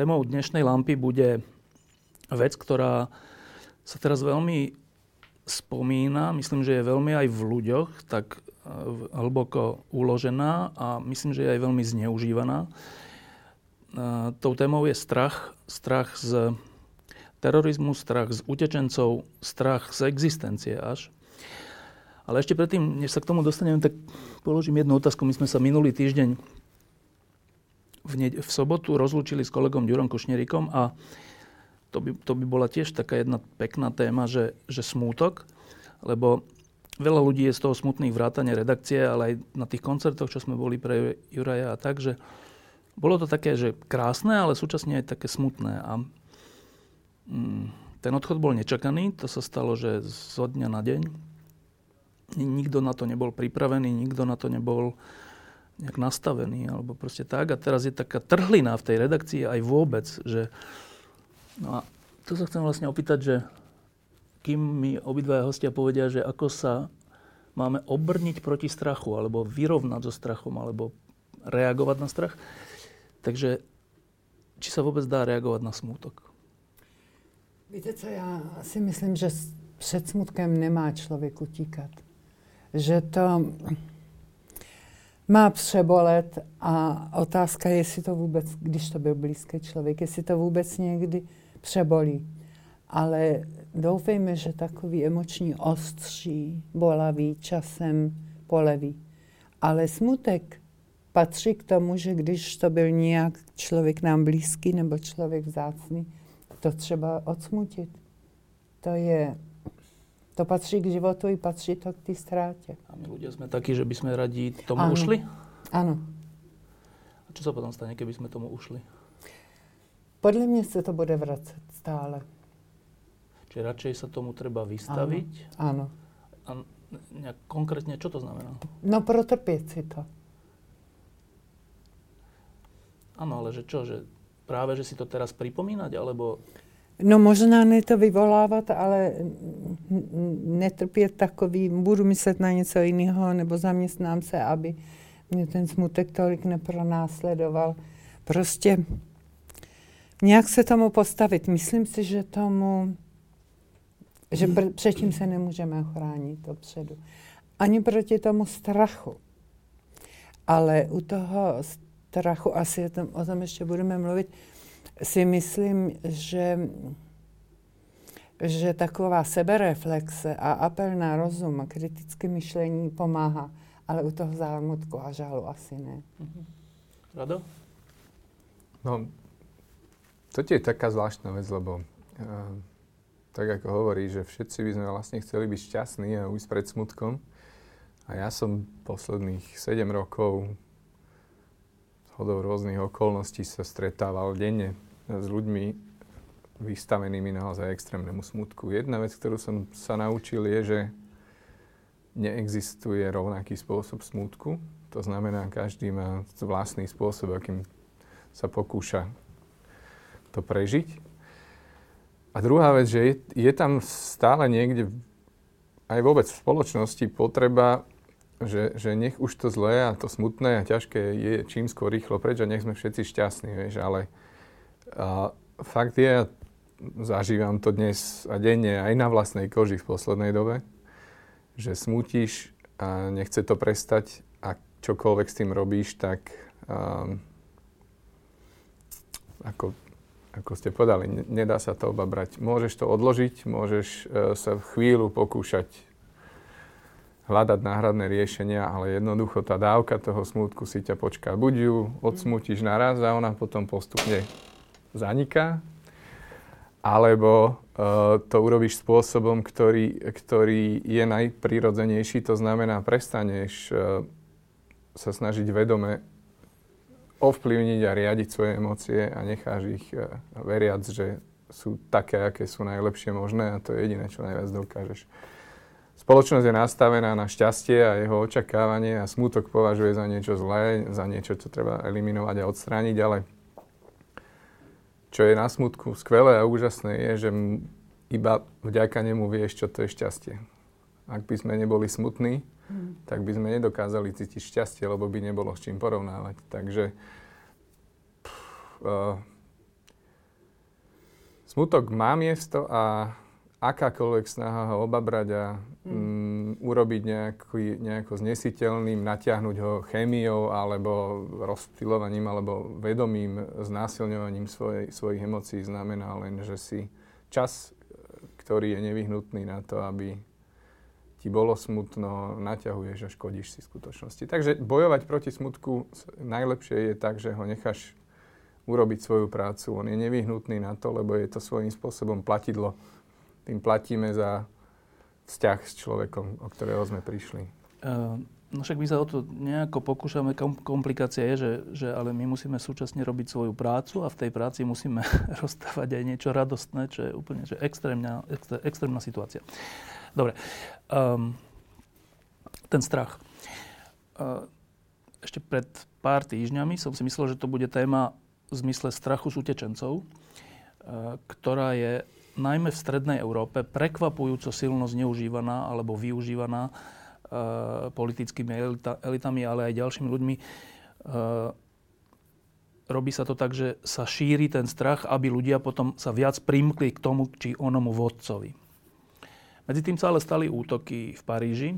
témou dnešnej lampy bude vec, ktorá sa teraz veľmi spomína, myslím, že je veľmi aj v ľuďoch tak e, hlboko uložená a myslím, že je aj veľmi zneužívaná. E, tou témou je strach. Strach z terorizmu, strach z utečencov, strach z existencie až. Ale ešte predtým, než sa k tomu dostanem, tak položím jednu otázku. My sme sa minulý týždeň v, ne- v sobotu rozlúčili s kolegom Ďurom Košnerikom a to by, to by bola tiež taká jedna pekná téma, že, že smútok, lebo veľa ľudí je z toho smutných vrátane redakcie, ale aj na tých koncertoch, čo sme boli pre Juraja a tak, že bolo to také, že krásne, ale súčasne aj také smutné. A mm, ten odchod bol nečakaný, to sa stalo, že zo dňa na deň. Nikto na to nebol pripravený, nikto na to nebol nejak nastavený, alebo proste tak. A teraz je taká trhlina v tej redakcii aj vôbec, že No a tu sa chcem vlastne opýtať, že kým mi obidvaja hostia povedia, že ako sa máme obrniť proti strachu, alebo vyrovnať so strachom, alebo reagovať na strach. Takže či sa vôbec dá reagovať na smútok? Víte co, já si myslím, že před smutkem nemá člověk utíkat. Že to má přebolet a otázka je, jestli to vůbec, když to byl blízký člověk, jestli to vůbec někdy přebolí. Ale doufejme, že takový emoční ostří, bolavý, časem poleví. Ale smutek patří k tomu, že když to byl nějak člověk nám blízký nebo člověk vzácný, to třeba odsmutit. To je to patří k životu i patří to k té ztrátě. A my ľudia sme takí, že by sme radi tomu ano. ušli? Áno. A čo sa potom stane, keby sme tomu ušli? Podle mě se to bude vracet stále. Čiže radšej sa tomu treba vystaviť? Áno. A nejak konkrétne, čo to znamená? No protrpieť si to. Áno, ale že čo? Že práve, že si to teraz pripomínať, alebo... No možná ne to vyvolávat, ale netrpět takový, budu myslet na něco jiného, nebo zaměstnám se, aby mě ten smutek tolik nepronásledoval. Prostě nějak se tomu postavit. Myslím si, že tomu, že pr- předtím se nemůžeme ochránit dopředu. Ani proti tomu strachu. Ale u toho strachu, asi o tom, o tom ještě budeme mluvit, si myslím, že, že taková sebereflexe a apel na rozum a kritické myšlení pomáhá. Ale u toho zármutku a žalu asi ne. Mhm. Rado? No, to je taká zvláštna vec, lebo uh, tak ako hovorí, že všetci by sme vlastne chceli byť šťastní a ujsť pred smutkom. A ja som posledných 7 rokov hodou rôznych okolností sa stretával denne s ľuďmi vystavenými naozaj extrémnemu smutku. Jedna vec, ktorú som sa naučil, je, že neexistuje rovnaký spôsob smutku. To znamená, každý má vlastný spôsob, akým sa pokúša to prežiť. A druhá vec, že je, je tam stále niekde aj vôbec v spoločnosti potreba, že, že nech už to zlé a to smutné a ťažké je čím skôr rýchlo preč a nech sme všetci šťastní, vieš, ale a fakt je, ja zažívam to dnes a denne aj na vlastnej koži v poslednej dobe, že smutíš a nechce to prestať a čokoľvek s tým robíš, tak um, ako ako ste povedali, nedá sa to oba brať. Môžeš to odložiť, môžeš e, sa chvíľu pokúšať hľadať náhradné riešenia, ale jednoducho tá dávka toho smútku si ťa počká. Buď ju odsmutíš naraz a ona potom postupne zaniká, alebo uh, to urobíš spôsobom, ktorý, ktorý je najprirodzenejší, to znamená, prestaneš uh, sa snažiť vedome ovplyvniť a riadiť svoje emócie a necháš ich uh, veriac, že sú také, aké sú najlepšie možné a to je jediné, čo najviac dokážeš. Spoločnosť je nastavená na šťastie a jeho očakávanie a smútok považuje za niečo zlé, za niečo, čo treba eliminovať a odstrániť, ale čo je na smutku skvelé a úžasné je, že iba vďaka nemu vieš, čo to je šťastie. Ak by sme neboli smutní, mm. tak by sme nedokázali cítiť šťastie, lebo by nebolo s čím porovnávať. Takže pff, uh, Smutok má miesto a akákoľvek snaha ho obabrať a mm. Mm, urobiť nejaký, nejako znesiteľným, natiahnuť ho chémiou alebo rozptilovaním alebo vedomým znásilňovaním svojej, svojich emócií znamená len, že si čas, ktorý je nevyhnutný na to, aby ti bolo smutno, naťahuješ a škodíš si v skutočnosti. Takže bojovať proti smutku najlepšie je tak, že ho necháš urobiť svoju prácu. On je nevyhnutný na to, lebo je to svojím spôsobom platidlo tým platíme za vzťah s človekom, o ktorého sme prišli. Uh, no však my sa o to nejako pokúšame. Komplikácia je, že, že ale my musíme súčasne robiť svoju prácu a v tej práci musíme rozstávať aj niečo radostné, čo je úplne že extrémna, extré, extrémna situácia. Dobre. Um, ten strach. Uh, ešte pred pár týždňami som si myslel, že to bude téma v zmysle strachu z utečencov, uh, ktorá je najmä v strednej Európe prekvapujúco silno zneužívaná alebo využívaná e, politickými elita, elitami, ale aj ďalšími ľuďmi. E, robí sa to tak, že sa šíri ten strach, aby ľudia potom sa viac primkli k tomu, či onomu vodcovi. Medzi tým sa ale stali útoky v Paríži.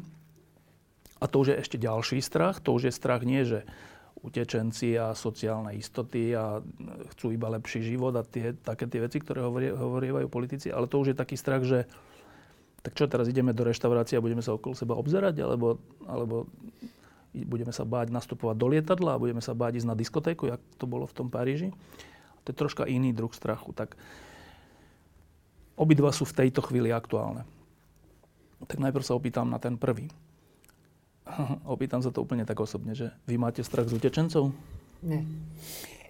A to už je ešte ďalší strach. To už je strach nie, že utečenci a sociálne istoty a chcú iba lepší život a tie, také tie veci, ktoré hovorí, hovorievajú politici. Ale to už je taký strach, že tak čo teraz ideme do reštaurácie a budeme sa okolo seba obzerať, alebo, alebo budeme sa báť nastupovať do lietadla a budeme sa báť ísť na diskotéku, jak to bolo v tom Paríži. To je troška iný druh strachu. Tak obidva sú v tejto chvíli aktuálne. Tak najprv sa opýtam na ten prvý. Opýtam sa to úplne tak osobne, že vy máte strach z utečencov? Ne.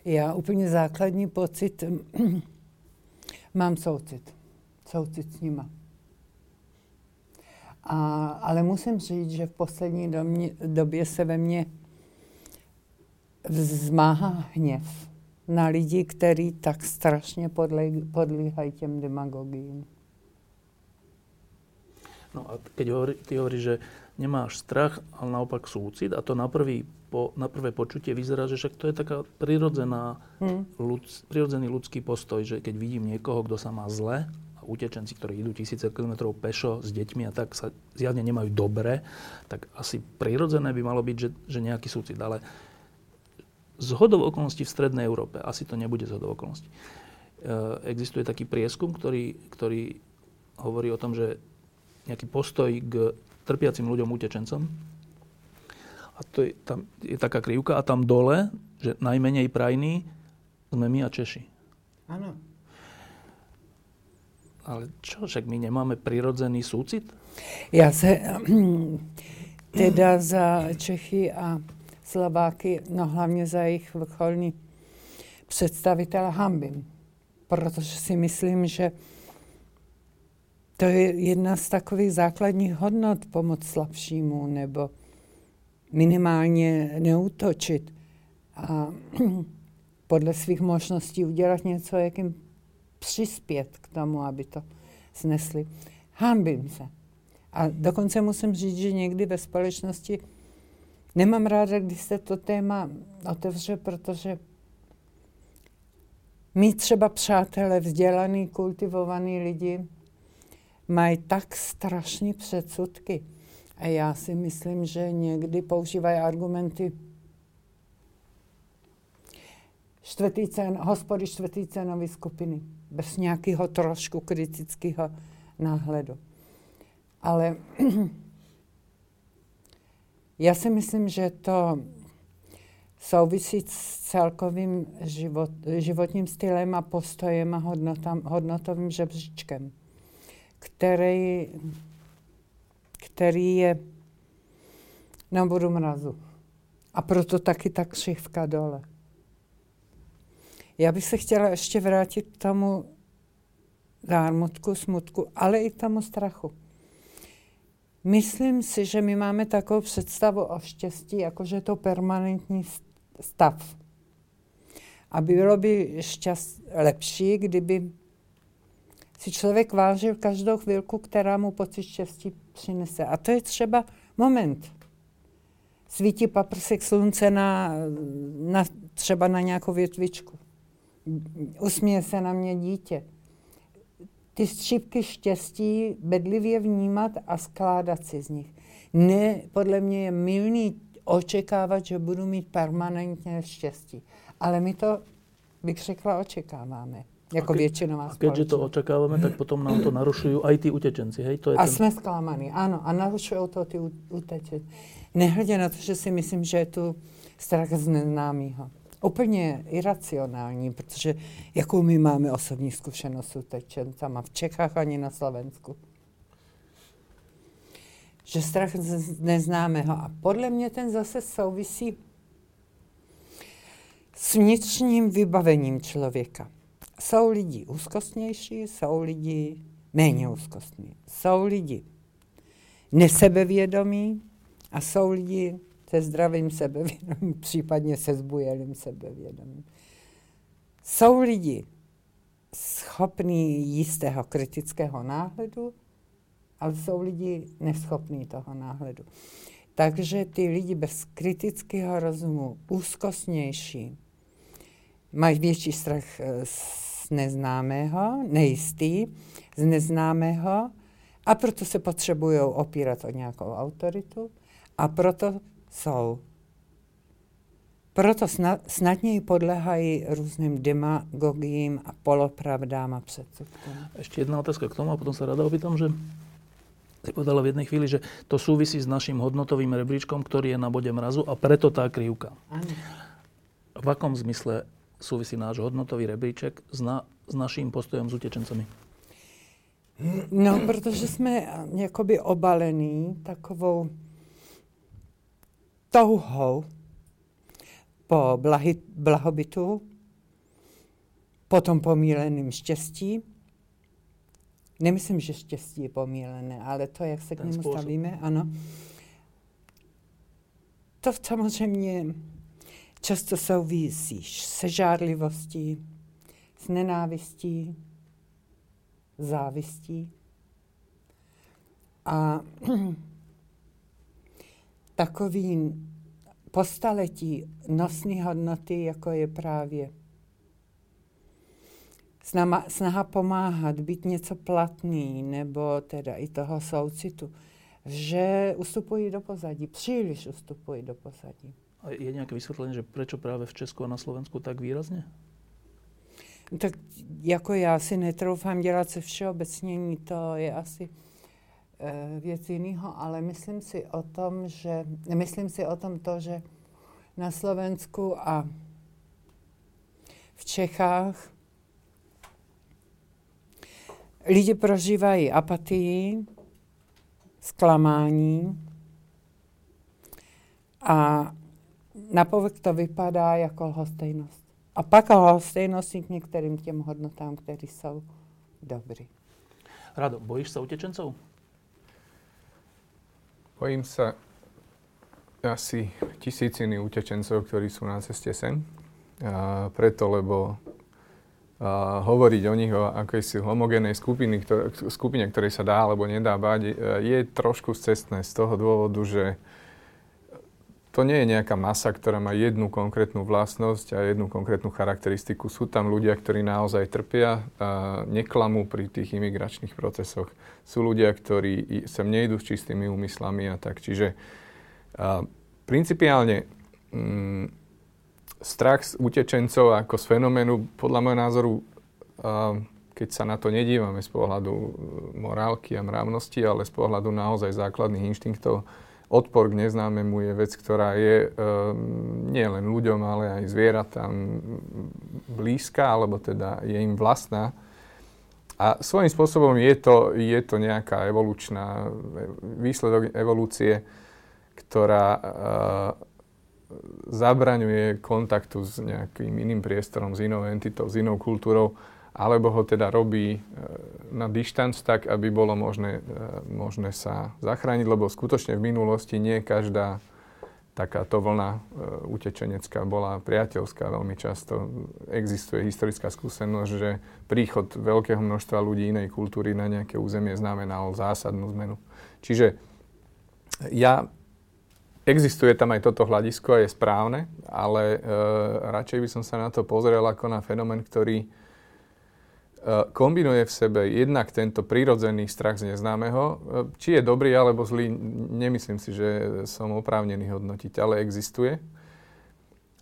Já úplně základní pocit, mám soucit. Soucit s nima. A, ale musím říct, že v poslední domě, době se ve mně vzmáhá hněv na lidi, kteří tak strašně podlíhají těm demagogiím. No a keď hovorí, ty hovoríš, že nemáš strach, ale naopak súcit. A to na, prvý, po, na prvé počutie vyzerá, že však to je taká prirodzená, hmm. ľud, prirodzený ľudský postoj, že keď vidím niekoho, kto sa má zle, a utečenci, ktorí idú tisíce kilometrov pešo s deťmi a tak sa zjavne nemajú dobre, tak asi prirodzené by malo byť, že, že nejaký súcit. Ale z hodov okolností v Strednej Európe, asi to nebude z hodov okolností, e, existuje taký prieskum, ktorý, ktorý hovorí o tom, že nejaký postoj k trpiacim ľuďom, utečencom. A to je, tam je taká krivka a tam dole, že najmenej prajní sme my a Češi. Áno. Ale čo, však my nemáme prirodzený súcit? Ja sa teda za Čechy a Slováky, no hlavne za ich vrcholní představitele hambím. Protože si myslím, že to je jedna z takových základních hodnot pomoc slabšímu nebo minimálně neútočit a podle svých možností udělat něco, jak jim přispět k tomu, aby to snesli. Hambím se. A dokonce musím říct, že někdy ve společnosti nemám ráda, když se to téma otevře, protože mít třeba přátelé, vzdělaný, kultivovaný lidi, mají tak strašné předsudky. A já si myslím, že někdy používají argumenty čtvrtý cen, hospody čtvrtý cenové skupiny, bez nějakého trošku kritického náhledu. Ale já si myslím, že to souvisí s celkovým život, životním stylem a postojem a hodnotovým žebříčkem který, který je na bodu mrazu. A proto taky ta křivka dole. Já bych se chtěla ještě vrátit k tomu zármutku, smutku, ale i tomu strachu. Myslím si, že my máme takovou představu o štěstí, jakože to permanentní stav. A bylo by šťast, lepší, kdyby si člověk vážil každou chvilku, která mu pocit štěstí přinese. A to je třeba moment. Svítí paprsek slunce na, na, třeba na nějakou větvičku. Usměje se na mě dítě. ty šipky štěstí bedlivě vnímat a skládat si z nich. Ne, podle mě je milný očekávat, že budu mít permanentně štěstí. Ale my to, bych řekla, očekáváme. Jako ke, většinová A keďže to očakávame, tak potom nám to narušujú aj tí utečenci, hej? To je a ten... jsme zklamaní, ano. A narušují to ty utečenci. Nehledě na to, že si myslím, že je tu strach z neznámého. Úplně iracionální, protože jakou my máme osobní zkušenost s utečencama v Čechách ani na Slovensku. Že strach z neznámého. A podle mě ten zase souvisí s vnitřním vybavením člověka. Jsou lidi úzkostnější, jsou lidi méně úzkostní. Jsou lidi nesebevědomí a jsou lidi se zdravým sebevědomím, případně se zbujelým sebevědomím. Jsou lidi schopní jistého kritického náhledu, ale jsou lidi neschopní toho náhledu. Takže ty lidi bez kritického rozumu, úzkostnější, mají větší strach z neznámého, nejistý, z neznámého a proto se potřebují opírat o nějakou autoritu a proto jsou. Proto snadněji podléhají různým demagogiím a polopravdám a předsudkům. Ještě jedna otázka k tomu a potom se rada opýtam, že si povedala v jednej chvíli, že to súvisí s naším hodnotovým rebríčkom, ktorý je na bode mrazu a preto tá krivka. Ano. V akom zmysle súvisí náš hodnotový rebríček s, na, s naším postojom s utečencami? No, protože jsme jakoby obalení takovou touhou po blahy, blahobytu, potom pomíleným štěstí. Nemyslím, že štěstí je pomílené, ale to, jak se k němu stavíme, ano. To samozřejmě často souvisí se žárlivostí, s nenávistí, závistí. A takový postaletí nosné hodnoty, jako je právě snaha, snaha pomáhat, být něco platný, nebo teda i toho soucitu, že ustupují do pozadí, příliš ustupují do pozadí. Je nějaké vysvětlení, že proč právě v Česku a na Slovensku tak výrazně? Tak jako já si netroufám dělat se všeobecnění, to je asi Eh, věc jiného, ale myslím si o tom, že, myslím si o tom to, že na Slovensku a v Čechách lidi prožívají apatii, zklamání a na povrch to vypadá jako lhostejnost. A pak lhostejnost k některým těm hodnotám, které jsou dobrý. Rado, bojíš se utečencov? Bojím sa asi tisíciny utečencov, ktorí sú na ceste sem. A preto, lebo a hovoriť o nich ako si homogénej skupiny, ktoré, skupine, ktorej sa dá alebo nedá báť, je trošku cestné z toho dôvodu, že to nie je nejaká masa, ktorá má jednu konkrétnu vlastnosť a jednu konkrétnu charakteristiku. Sú tam ľudia, ktorí naozaj trpia a neklamú pri tých imigračných procesoch. Sú ľudia, ktorí sem nejdu s čistými úmyslami a tak. Čiže a, principiálne mm, strach z utečencov ako z fenoménu, podľa môjho názoru, a, keď sa na to nedívame z pohľadu morálky a mravnosti, ale z pohľadu naozaj základných inštinktov, odpor k neznámemu je vec, ktorá je e, nie len ľuďom, ale aj zvieratám blízka, alebo teda je im vlastná. A svojím spôsobom je to, je to nejaká evolučná, výsledok evolúcie, ktorá e, zabraňuje kontaktu s nejakým iným priestorom, s inou entitou, s inou kultúrou alebo ho teda robí e, na dištanc tak, aby bolo možné, e, možné sa zachrániť, lebo skutočne v minulosti nie každá takáto vlna e, utečenecká bola priateľská. Veľmi často existuje historická skúsenosť, že príchod veľkého množstva ľudí inej kultúry na nejaké územie znamenal zásadnú zmenu. Čiže ja Existuje tam aj toto hľadisko a je správne, ale e, radšej by som sa na to pozrel ako na fenomén, ktorý kombinuje v sebe jednak tento prírodzený strach z neznámeho. E, či je dobrý alebo zlý, nemyslím si, že som oprávnený hodnotiť, ale existuje.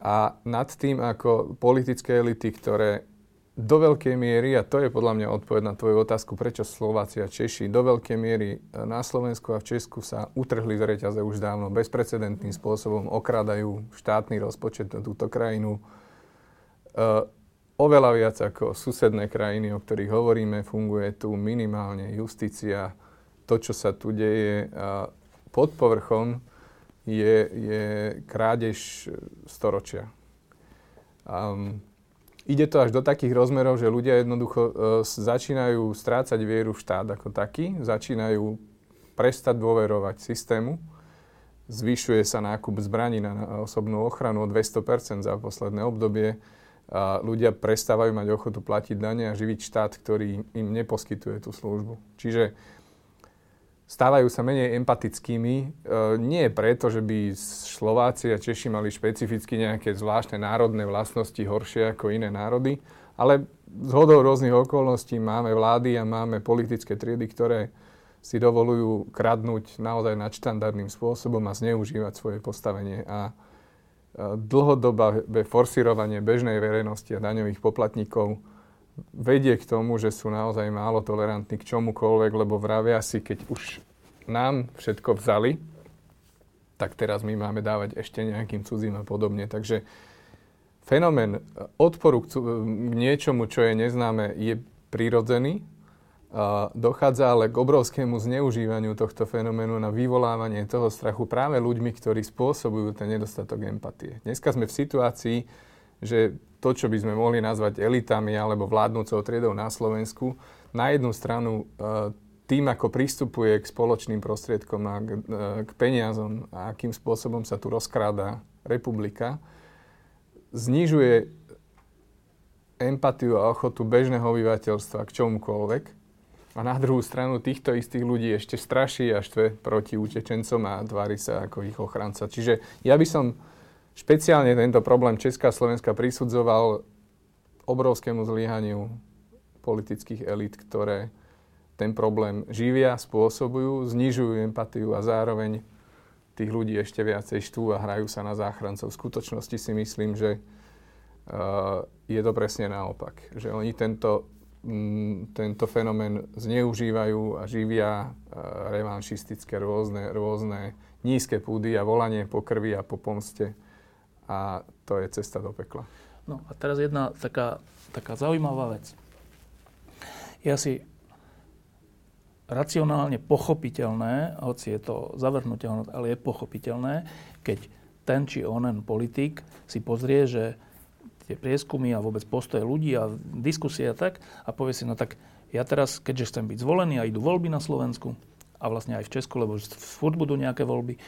A nad tým, ako politické elity, ktoré do veľkej miery, a to je podľa mňa odpoveď na tvoju otázku, prečo Slováci a Češi do veľkej miery na Slovensku a v Česku sa utrhli z reťaze už dávno bezprecedentným spôsobom, okradajú štátny rozpočet na túto krajinu. Uh, oveľa viac ako susedné krajiny, o ktorých hovoríme, funguje tu minimálne justícia. To, čo sa tu deje uh, pod povrchom, je, je krádež storočia. Um, ide to až do takých rozmerov, že ľudia jednoducho e, začínajú strácať vieru v štát ako taký, začínajú prestať dôverovať systému, zvyšuje sa nákup zbraní na osobnú ochranu o 200% za posledné obdobie, a ľudia prestávajú mať ochotu platiť dane a živiť štát, ktorý im neposkytuje tú službu. Čiže stávajú sa menej empatickými. E, nie preto, že by Slováci a Češi mali špecificky nejaké zvláštne národné vlastnosti horšie ako iné národy, ale z hodou rôznych okolností máme vlády a máme politické triedy, ktoré si dovolujú kradnúť naozaj nadštandardným spôsobom a zneužívať svoje postavenie. A dlhodobé forsírovanie bežnej verejnosti a daňových poplatníkov vedie k tomu, že sú naozaj málo tolerantní k čomukoľvek, lebo vravia si, keď už nám všetko vzali, tak teraz my máme dávať ešte nejakým cudzím a podobne. Takže fenomén odporu k, niečomu, čo je neznáme, je prirodzený. Dochádza ale k obrovskému zneužívaniu tohto fenoménu na vyvolávanie toho strachu práve ľuďmi, ktorí spôsobujú ten nedostatok empatie. Dneska sme v situácii, že to, čo by sme mohli nazvať elitami alebo vládnúcou triedou na Slovensku, na jednu stranu e, tým, ako pristupuje k spoločným prostriedkom a k, e, k peniazom a akým spôsobom sa tu rozkráda republika, znižuje empatiu a ochotu bežného obyvateľstva k čomukoľvek. A na druhú stranu týchto istých ľudí ešte straší a štve proti utečencom a tvári sa ako ich ochranca. Čiže ja by som špeciálne tento problém Česká a Slovenska prisudzoval obrovskému zlyhaniu politických elít, ktoré ten problém živia, spôsobujú, znižujú empatiu a zároveň tých ľudí ešte viacej štú a hrajú sa na záchrancov. V skutočnosti si myslím, že uh, je to presne naopak. Že oni tento, tento fenomén zneužívajú a živia uh, revanšistické rôzne, rôzne nízke púdy a volanie po krvi a po pomste a to je cesta do pekla. No a teraz jedna taká, taká zaujímavá vec. Ja si racionálne pochopiteľné, hoci je to zavrhnutelné, ale je pochopiteľné, keď ten či onen politik si pozrie, že tie prieskumy a vôbec postoje ľudí a diskusie a tak a povie si, no tak ja teraz, keďže chcem byť zvolený a idú voľby na Slovensku a vlastne aj v Česku, lebo furt budú nejaké voľby,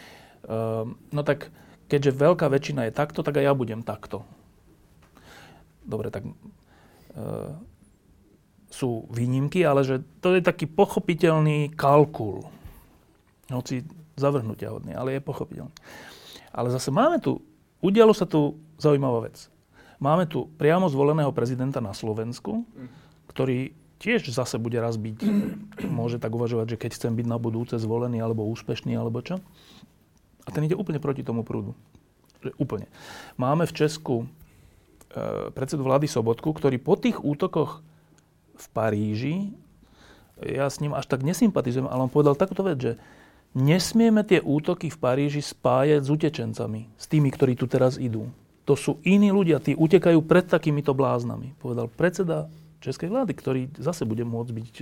um, no tak keďže veľká väčšina je takto, tak aj ja budem takto. Dobre, tak e, sú výnimky, ale že to je taký pochopiteľný kalkul. Hoci zavrhnutia hodný, ale je pochopiteľný. Ale zase máme tu, udialo sa tu zaujímavá vec. Máme tu priamo zvoleného prezidenta na Slovensku, ktorý tiež zase bude raz byť, môže tak uvažovať, že keď chcem byť na budúce zvolený alebo úspešný alebo čo. A ten ide úplne proti tomu prúdu. Úplne. Máme v Česku e, predsedu vlády Sobotku, ktorý po tých útokoch v Paríži, ja s ním až tak nesympatizujem, ale on povedal takúto vec, že nesmieme tie útoky v Paríži spájať s utečencami, s tými, ktorí tu teraz idú. To sú iní ľudia, tí utekajú pred takýmito bláznami. Povedal predseda českej vlády, ktorý zase bude môcť byť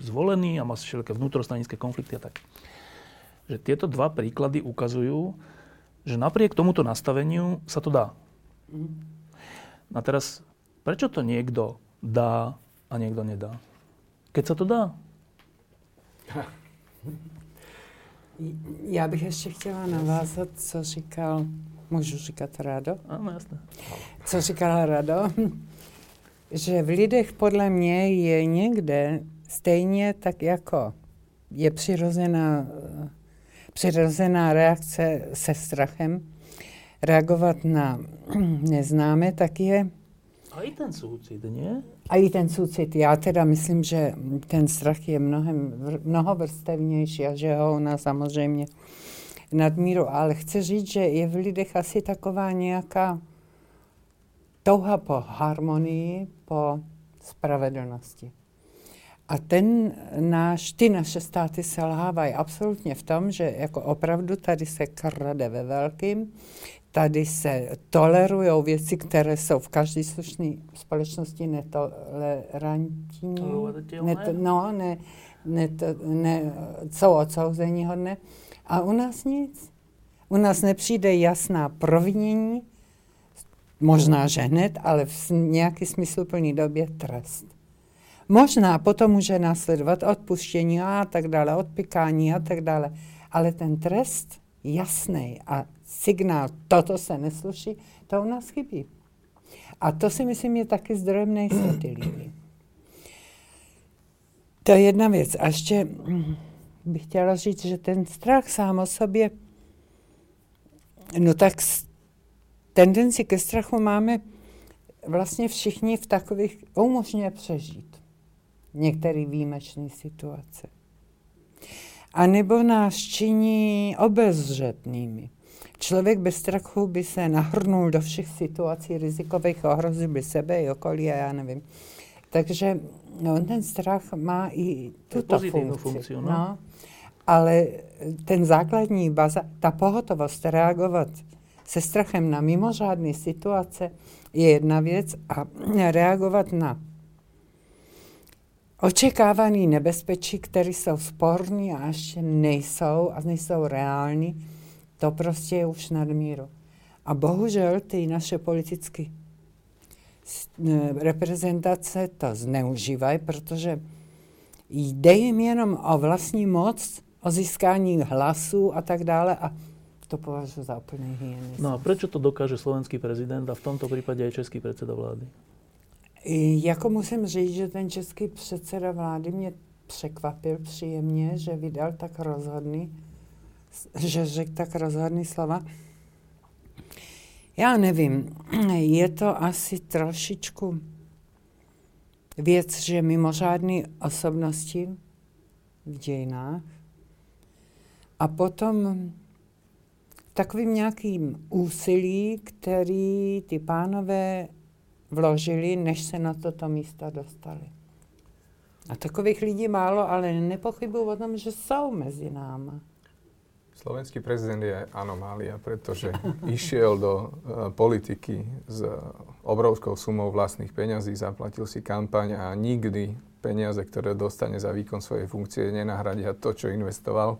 zvolený a má všelijaké vnútrostranické konflikty a tak že tieto dva príklady ukazujú, že napriek tomuto nastaveniu sa to dá. A teraz, prečo to niekto dá a niekto nedá? Keď sa to dá. Já bych ještě chtěla navázat, co říkal, můžu říkat Rado? Ano, jasné. Co říkal Rado, že v lidech podle mě je někde stejně tak jako je přirozená přirozená reakce se strachem reagovat na neznáme, tak je Aj ten súcit, nie? Aj ten súcit. Ja teda myslím, že ten strach je mnohem, mnohovrstevnější a že ho nás samozřejmě nadmíru. Ale chci říct, že je v lidech asi taková nějaká touha po harmonii, po spravedlnosti. A ten náš, ty naše státy selhávají absolutně v tom, že jako opravdu tady se krade ve velkým, tady se tolerují věci, které jsou v každé slušné společnosti netolerantní. Ne, no, ne, ne, ne, jsou odsouzení hodné. A u nás nic. U nás nepřijde jasná provinění, možná, že hned, ale v nějaký smysluplný době trest. Možná potom může následovat odpuštění a tak dále, odpikání a tak dále. Ale ten trest jasný a signál, toto se nesluší, to u nás chybí. A to si myslím je taky zdrojem nejistoty lidí. To je jedna věc. A ještě bych chtěla říct, že ten strach sám o sobě, no tak tendenci ke strachu máme vlastně všichni v takových, umožňuje přežít některé výjimečné situace. A nebo nás činí obezřetnými. Člověk bez strachu by se nahrnul do všech situací rizikových, ohrozil by sebe i okolí a já nevím. Takže no, ten strach má i tuto funkci. Funkciu, no? No, ale ten základní baza, ta pohotovost reagovat se strachem na mimořádné situace je jedna věc a reagovat na očekávaný nebezpečí, které jsou sporní a ještě nejsou a nejsou reální, to prostě je už nadmíru. A bohužel ty naše politické reprezentace to zneužívají, protože jde jim jenom o vlastní moc, o získání hlasů a tak dále a to považuji za úplný hyenismus. No a prečo to dokáže slovenský prezident a v tomto prípade aj český predseda vlády? Jako musím říct, že ten český předseda vlády mě překvapil příjemně, že vydal tak rozhodný, že řekl tak rozhodný slova. Já nevím, je to asi trošičku věc, že mimořádné osobnosti v dějinách a potom takovým nějakým úsilí, který ty pánové vložili, než se na toto místo dostali. A takových lidí málo, ale nepochybuju o tom, že jsou mezi náma. Slovenský prezident je anomália, pretože išiel do uh, politiky s obrovskou sumou vlastných peňazí, zaplatil si kampaň a nikdy peniaze, ktoré dostane za výkon svojej funkcie, nenahradia to, čo investoval.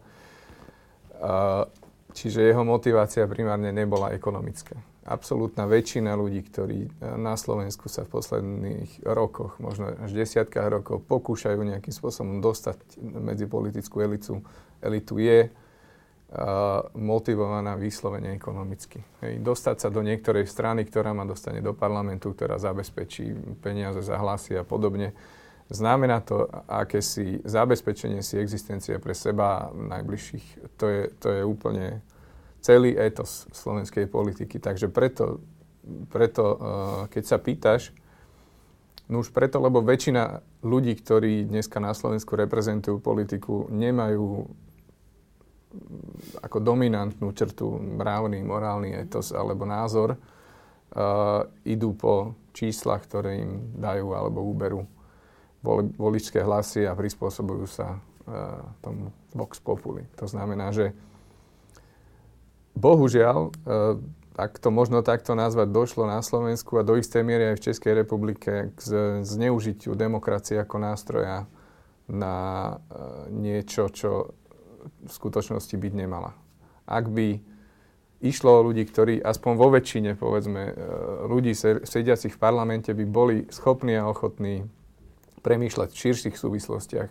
Čiže jeho motivácia primárne nebola ekonomická absolútna väčšina ľudí, ktorí e, na Slovensku sa v posledných rokoch, možno až desiatkách rokov, pokúšajú nejakým spôsobom dostať medzi politickú elitu, elitu je uh, motivovaná vyslovene ekonomicky. Hej, dostať sa do niektorej strany, ktorá ma dostane do parlamentu, ktorá zabezpečí peniaze za hlasy a podobne, znamená to akési zabezpečenie si existencie pre seba najbližších. To je, to je úplne celý etos slovenskej politiky. Takže preto, preto uh, keď sa pýtaš, no už preto, lebo väčšina ľudí, ktorí dneska na Slovensku reprezentujú politiku, nemajú mm, ako dominantnú črtu mravný, morálny etos alebo názor, uh, idú po číslach, ktoré im dajú alebo uberú voličské hlasy a prispôsobujú sa uh, tomu vox populi. To znamená, že bohužiaľ, eh, ak to možno takto nazvať, došlo na Slovensku a do istej miery aj v Českej republike k zneužitiu demokracie ako nástroja na eh, niečo, čo v skutočnosti byť nemala. Ak by išlo o ľudí, ktorí aspoň vo väčšine, povedzme, ľudí sediacich v parlamente by boli schopní a ochotní premýšľať v širších súvislostiach,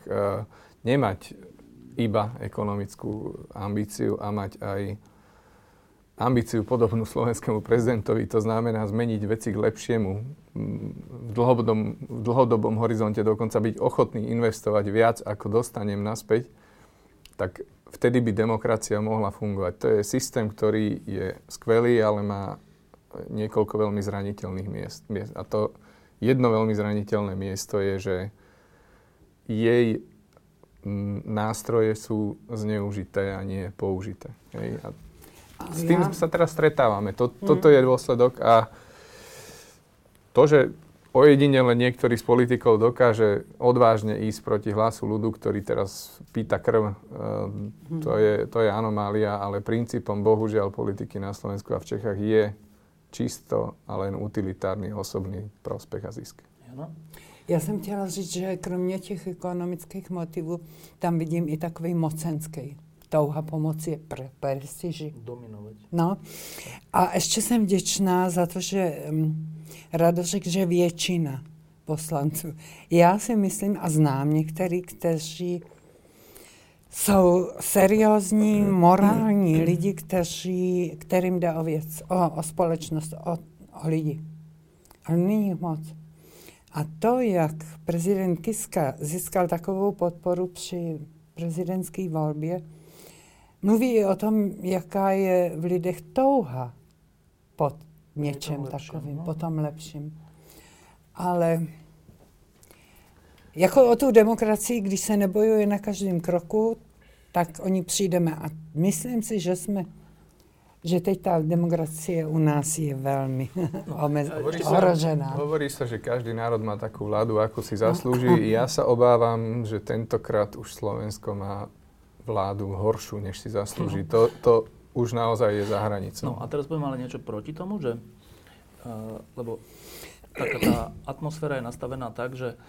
nemať iba ekonomickú ambíciu a mať aj ambíciu podobnú slovenskému prezidentovi, to znamená zmeniť veci k lepšiemu, v dlhodobom, v dlhodobom horizonte dokonca byť ochotný investovať viac, ako dostanem naspäť, tak vtedy by demokracia mohla fungovať. To je systém, ktorý je skvelý, ale má niekoľko veľmi zraniteľných miest. A to jedno veľmi zraniteľné miesto je, že jej nástroje sú zneužité a nie použité. Hej? A s tým ja... sa teraz stretávame. To, mm. Toto je dôsledok a to, že ojedinele niektorý z politikov dokáže odvážne ísť proti hlasu ľudu, ktorý teraz pýta krv, mm. to, je, to je anomália, ale princípom bohužiaľ politiky na Slovensku a v Čechách je čisto a len utilitárny osobný prospech a zisk. Jano? Já jsem chtěla říct, že kromě těch ekonomických motivů tam vidím i takový mocenský. Touha pomoci pre, prestiži. Dominovať. No. A ještě jsem vděčná za to, že um, Rado řekl, že většina poslanců. Já si myslím a znám některý, kteří jsou seriózní, morální lidi, kteří, kterým jde o věc, o, o společnost, o, o lidi. Ale není moc. A to, jak prezident Kiska získal takovou podporu při prezidentské volbě, mluví i o tom, jaká je v lidech touha po něčem lepším, takovým, no? po tom lepším. Ale jako o tu demokracii, když se nebojuje na každém kroku, tak o ní přijdeme. A myslím si, že jsme že teď tá demokracie u nás je veľmi no, omez- hovorí ohrožená. Sa, hovorí sa, že každý národ má takú vládu, ako si zaslúži. No. Ja sa obávam, že tentokrát už Slovensko má vládu horšiu, než si zaslúži. No. To, to už naozaj je za hranicou. No a teraz poviem ale niečo proti tomu, že uh, lebo taká tá atmosféra je nastavená tak, že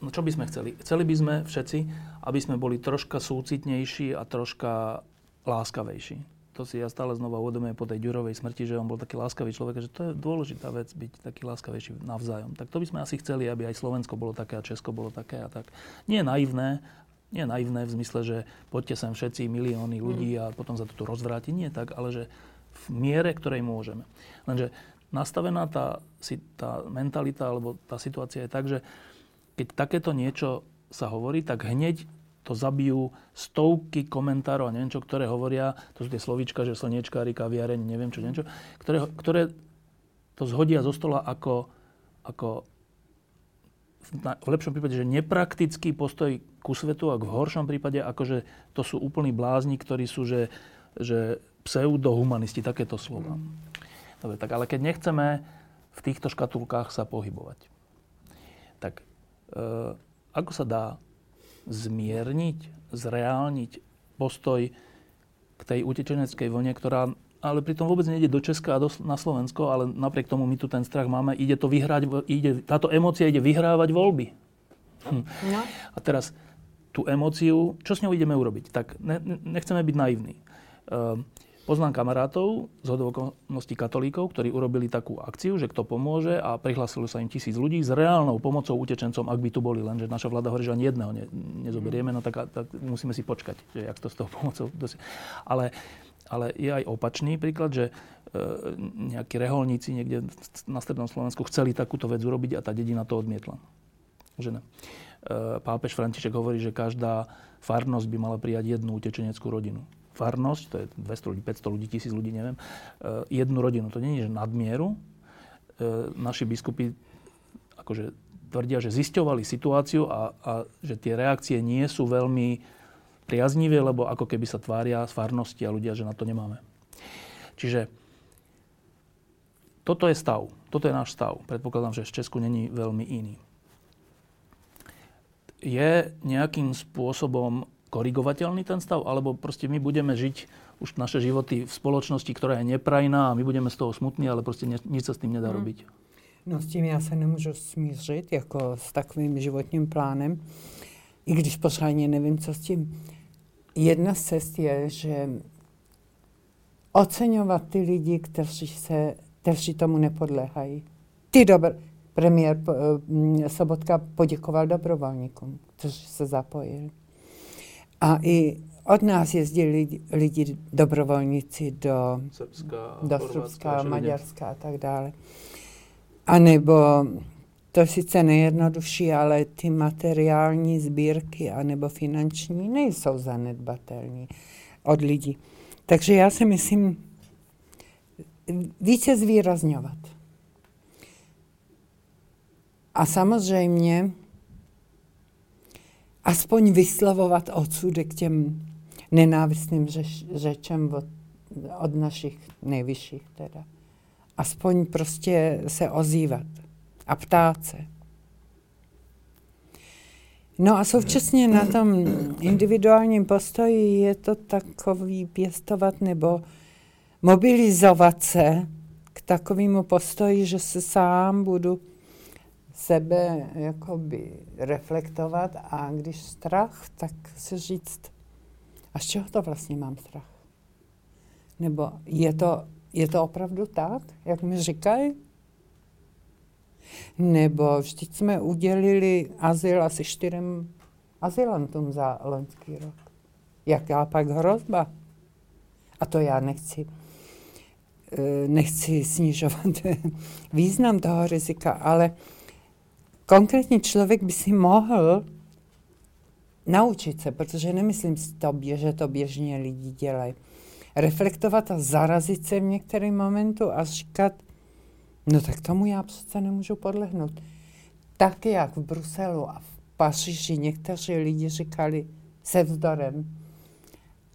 no čo by sme chceli? Chceli by sme všetci, aby sme boli troška súcitnejší a troška láskavejší to si ja stále znova uvedomujem po tej Ďurovej smrti, že on bol taký láskavý človek, že to je dôležitá vec byť taký láskavejší navzájom. Tak to by sme asi chceli, aby aj Slovensko bolo také a Česko bolo také a tak. Nie naivné, nie naivné v zmysle, že poďte sem všetci milióny ľudí a potom za to tu rozvráti. Nie tak, ale že v miere, ktorej môžeme. Lenže nastavená tá, tá mentalita alebo tá situácia je tak, že keď takéto niečo sa hovorí, tak hneď to zabijú stovky komentárov a neviem čo, ktoré hovoria, to sú tie slovíčka, že slniečkári, kaviareň, neviem čo, neviem čo, ktoré, ktoré to zhodia zo stola ako, ako v lepšom prípade, že nepraktický postoj ku svetu a v horšom prípade, akože to sú úplní blázni, ktorí sú, že, že pseudohumanisti, takéto slova. Dobre, tak ale keď nechceme v týchto škatulkách sa pohybovať, tak ako sa dá zmierniť, zreálniť postoj k tej utečeneckej vlne, ktorá ale pritom vôbec nejde do Česka a do, na Slovensko, ale napriek tomu my tu ten strach máme. Ide to vyhrať, ide, táto emócia ide vyhrávať voľby. Hm. No. A teraz tú emóciu, čo s ňou ideme urobiť? Tak ne, nechceme byť naivní. Uh, Poznám kamarátov z hodovokonosti katolíkov, ktorí urobili takú akciu, že kto pomôže a prihlásilo sa im tisíc ľudí s reálnou pomocou utečencom, ak by tu boli, lenže naša vláda hovorí, že ani jedného ne, nezoberieme, no tak, tak musíme si počkať, že jak to s tou pomocou dosi- Ale, ale je aj opačný príklad, že e, nejakí reholníci niekde na strednom Slovensku chceli takúto vec urobiť a tá dedina to odmietla. Že ne. E, pápež František hovorí, že každá farnosť by mala prijať jednu utečeneckú rodinu farnosť, to je 200 ľudí, 500 ľudí, 1000 ľudí, neviem, eh, jednu rodinu. To nie je, že nadmieru. Eh, naši biskupy akože tvrdia, že zisťovali situáciu a, a že tie reakcie nie sú veľmi priaznivé, lebo ako keby sa tvária z farnosti a ľudia, že na to nemáme. Čiže toto je stav. Toto je náš stav. Predpokladám, že v Česku není veľmi iný. Je nejakým spôsobom korigovateľný ten stav, alebo proste my budeme žiť už naše životy v spoločnosti, ktorá je neprajná a my budeme z toho smutní, ale proste nič sa s tým nedá hmm. robiť. No s tím já se nemůžu smířit, jako s takovým životním plánem, i když pořádně nevím, co s tím. Jedna z cest je, že oceňovat ty lidi, kteří, se, kteří tomu nepodléhají. Ty dobr, premiér eh, Sobotka poděkoval dobrovolníkům, kteří se zapojili. A i od nás jezdili lidi, dobrovolníci do Srbska, do Srbska Maďarska a tak dále. A nebo to je sice nejjednodušší, ale ty materiální sbírky anebo finanční nejsou zanedbatelní od lidí. Takže já si myslím více zvýrazňovat. A samozřejmě aspoň vyslovovat odsudek těm nenávistným řeč, řečem od, od našich nejvyšších teda. Aspoň prostě se ozývat a ptát se. No a současně na tom individuálním postoji je to takový pěstovat nebo mobilizovat se k takovému postoji, že se sám budu sebe jakoby reflektovat a když strach, tak si říct, a z čeho to vlastně mám strach? Nebo je to, je to opravdu tak, jak mi říkají? Nebo vždyť jsme udělili azyl asi čtyřem azylantům za loňský rok. Jaká pak hrozba? A to já nechci, eh, nechci snižovat význam toho rizika, ale konkrétní člověk by si mohl naučit se, protože nemyslím si to, že to běžně lidi dělají, reflektovat a zarazit se v některém momentu a říkat, no tak tomu já přece nemůžu podlehnout. Tak jak v Bruselu a v Paříži někteří lidi říkali se vzdorem,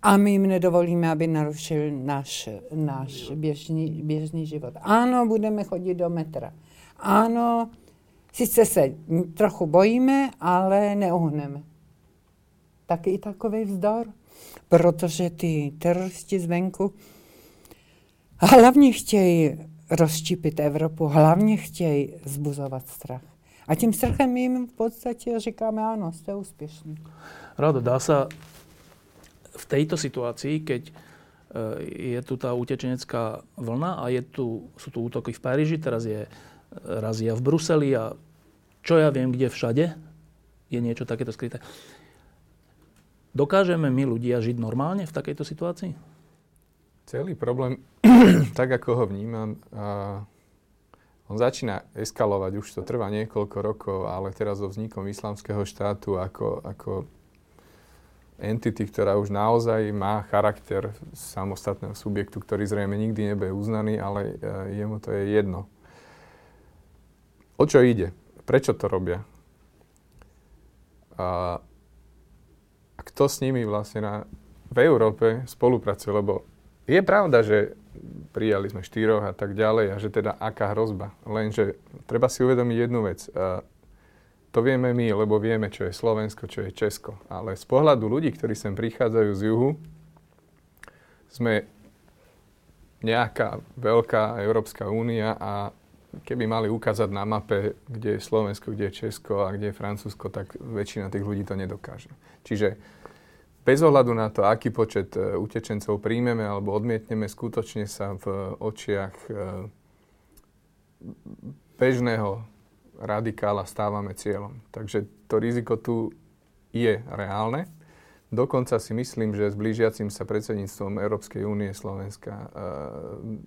a my jim nedovolíme, aby narušil náš, náš běžný, běžný život. Ano, budeme chodit do metra. Ano, sice se trochu bojíme, ale neuhneme. Taky i takový vzdor, protože ty teroristi zvenku hlavně chtějí rozštípit Evropu, hlavně chtějí zbuzovat strach. A tím strachem jim v podstatě říkáme, ano, jste úspěšní. Rado, dá sa v tejto situácii, keď e, je tu tá utečenecká vlna a je tu, sú tu útoky v Paríži, teraz je razia v Bruseli a čo ja viem, kde všade je niečo takéto skryté. Dokážeme my ľudia žiť normálne v takejto situácii? Celý problém, tak ako ho vnímam, on začína eskalovať, už to trvá niekoľko rokov, ale teraz so vznikom islamského štátu ako, ako entity, ktorá už naozaj má charakter samostatného subjektu, ktorý zrejme nikdy nebude uznaný, ale e, jemu to je jedno. O čo ide? Prečo to robia? A, a kto s nimi vlastne na, v Európe spolupracuje? Lebo je pravda, že prijali sme štyroch a tak ďalej a že teda aká hrozba. Lenže treba si uvedomiť jednu vec. To vieme my, lebo vieme, čo je Slovensko, čo je Česko. Ale z pohľadu ľudí, ktorí sem prichádzajú z juhu, sme nejaká veľká Európska únia a keby mali ukázať na mape, kde je Slovensko, kde je Česko a kde je Francúzsko, tak väčšina tých ľudí to nedokáže. Čiže bez ohľadu na to, aký počet e, utečencov príjmeme alebo odmietneme, skutočne sa v očiach e, bežného radikála stávame cieľom. Takže to riziko tu je reálne. Dokonca si myslím, že s blížiacim sa predsedníctvom Európskej únie Slovenska e,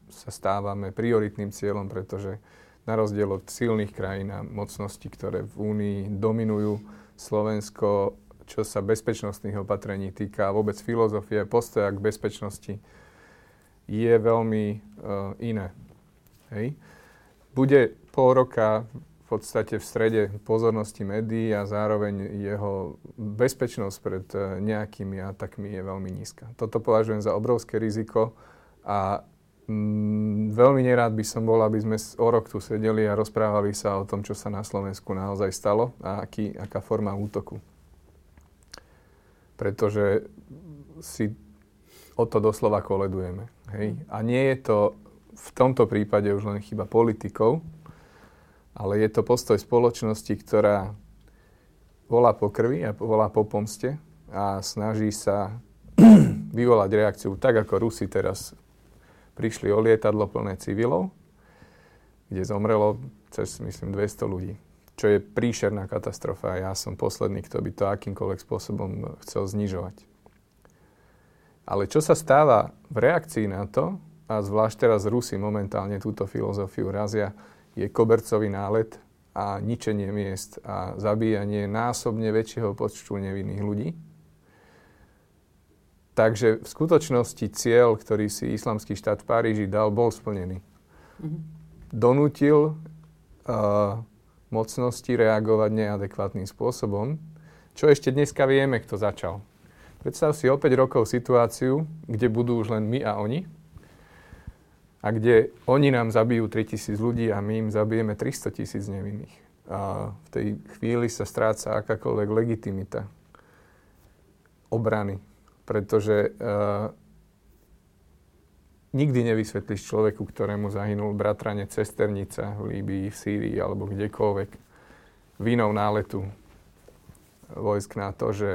sa stávame prioritným cieľom, pretože na rozdiel od silných krajín a mocností, ktoré v únii dominujú, Slovensko čo sa bezpečnostných opatrení týka, vôbec filozofie, postoja k bezpečnosti, je veľmi uh, iné. Hej. Bude pol roka podstate v strede pozornosti médií a zároveň jeho bezpečnosť pred uh, nejakými atakmi je veľmi nízka. Toto považujem za obrovské riziko a mm, veľmi nerád by som bol, aby sme o rok tu sedeli a rozprávali sa o tom, čo sa na Slovensku naozaj stalo a aký, aká forma útoku pretože si o to doslova koledujeme. Hej? A nie je to v tomto prípade už len chyba politikov, ale je to postoj spoločnosti, ktorá volá po krvi a volá po pomste a snaží sa vyvolať reakciu tak, ako Rusi teraz prišli o lietadlo plné civilov, kde zomrelo cez, myslím, 200 ľudí čo je príšerná katastrofa a ja som posledný, kto by to akýmkoľvek spôsobom chcel znižovať. Ale čo sa stáva v reakcii na to, a zvlášť teraz Rusi momentálne túto filozofiu razia, je kobercový nálet a ničenie miest a zabíjanie násobne väčšieho počtu nevinných ľudí. Takže v skutočnosti cieľ, ktorý si islamský štát v Paríži dal, bol splnený. Mm-hmm. Donútil uh, mocnosti reagovať neadekvátnym spôsobom, čo ešte dneska vieme, kto začal. Predstav si o 5 rokov situáciu, kde budú už len my a oni a kde oni nám zabijú 3000 ľudí a my im zabijeme 300 tisíc nevinných. A v tej chvíli sa stráca akákoľvek legitimita obrany, pretože uh, nikdy nevysvetlíš človeku, ktorému zahynul bratrane Cesternica v Líbii, v Sýrii alebo kdekoľvek vinou náletu vojsk na to, že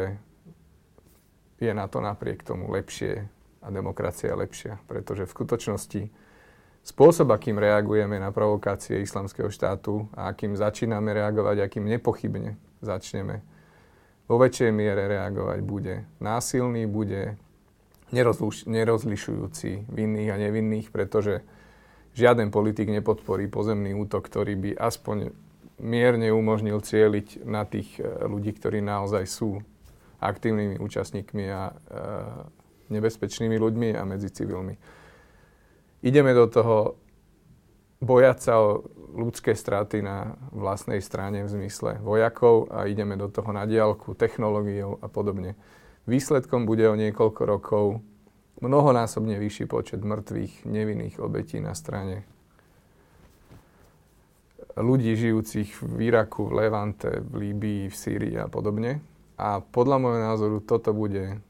je na to napriek tomu lepšie a demokracia lepšia. Pretože v skutočnosti spôsob, akým reagujeme na provokácie islamského štátu a akým začíname reagovať, akým nepochybne začneme vo väčšej miere reagovať, bude násilný, bude nerozliš- nerozlišujúci vinných a nevinných, pretože žiaden politik nepodporí pozemný útok, ktorý by aspoň mierne umožnil cieliť na tých e, ľudí, ktorí naozaj sú aktívnymi účastníkmi a e, nebezpečnými ľuďmi a medzi civilmi. Ideme do toho bojať sa o ľudské straty na vlastnej strane v zmysle vojakov a ideme do toho na diálku technológiou a podobne. Výsledkom bude o niekoľko rokov mnohonásobne vyšší počet mŕtvych, nevinných obetí na strane ľudí žijúcich v Iraku, v Levante, v Líbii, v Sýrii a podobne. A podľa môjho názoru toto bude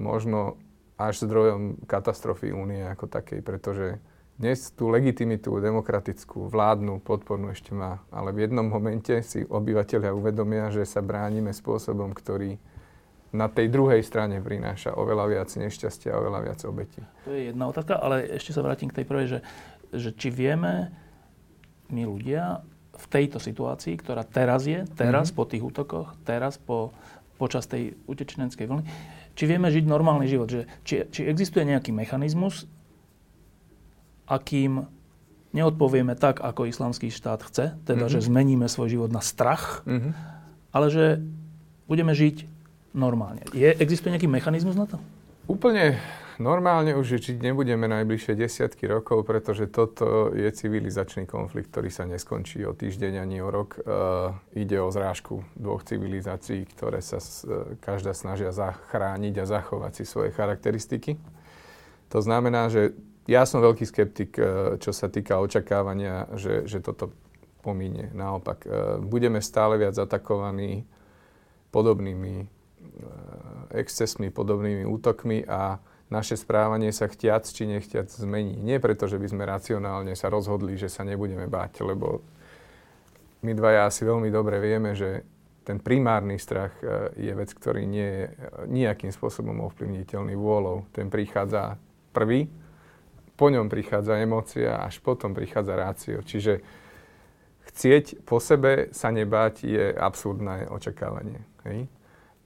možno až zdrojom katastrofy únie ako takej, pretože dnes tú legitimitu demokratickú, vládnu, podpornú ešte má, ale v jednom momente si obyvateľia uvedomia, že sa bránime spôsobom, ktorý na tej druhej strane prináša oveľa viac nešťastia a oveľa viac obetí. To je jedna otázka, ale ešte sa vrátim k tej prvej, že, že či vieme my ľudia v tejto situácii, ktorá teraz je, teraz mm-hmm. po tých útokoch, teraz po, počas tej utečeneckej vlny, či vieme žiť normálny život, že či, či existuje nejaký mechanizmus, akým neodpovieme tak, ako islamský štát chce, teda, mm-hmm. že zmeníme svoj život na strach, mm-hmm. ale že budeme žiť normálne. Je, existuje nejaký mechanizmus na to? Úplne normálne už žiť nebudeme najbližšie desiatky rokov, pretože toto je civilizačný konflikt, ktorý sa neskončí o týždeň ani o rok. Uh, ide o zrážku dvoch civilizácií, ktoré sa uh, každá snažia zachrániť a zachovať si svoje charakteristiky. To znamená, že ja som veľký skeptik, uh, čo sa týka očakávania, že, že toto pomíne. Naopak, uh, budeme stále viac atakovaní podobnými uh, excesmi, podobnými útokmi a naše správanie sa chtiac či nechtiac zmení. Nie preto, že by sme racionálne sa rozhodli, že sa nebudeme báť, lebo my dvaja asi veľmi dobre vieme, že ten primárny strach e, je vec, ktorý nie je nejakým spôsobom ovplyvniteľný vôľou. Ten prichádza prvý, po ňom prichádza emócia, až potom prichádza rácio. Čiže chcieť po sebe sa nebáť je absurdné očakávanie. Hej?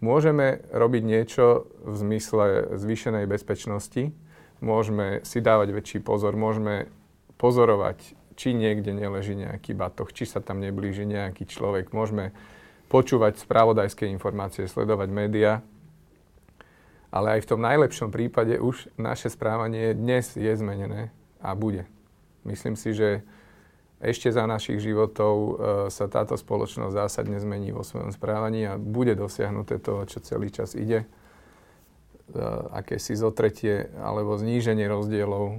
Môžeme robiť niečo v zmysle zvýšenej bezpečnosti, môžeme si dávať väčší pozor, môžeme pozorovať, či niekde neleží nejaký batoh, či sa tam neblíži nejaký človek, môžeme počúvať spravodajské informácie, sledovať médiá, ale aj v tom najlepšom prípade už naše správanie dnes je zmenené a bude. Myslím si, že ešte za našich životov e, sa táto spoločnosť zásadne zmení vo svojom správaní a bude dosiahnuté to, čo celý čas ide. E, akési zotretie alebo zníženie rozdielov e,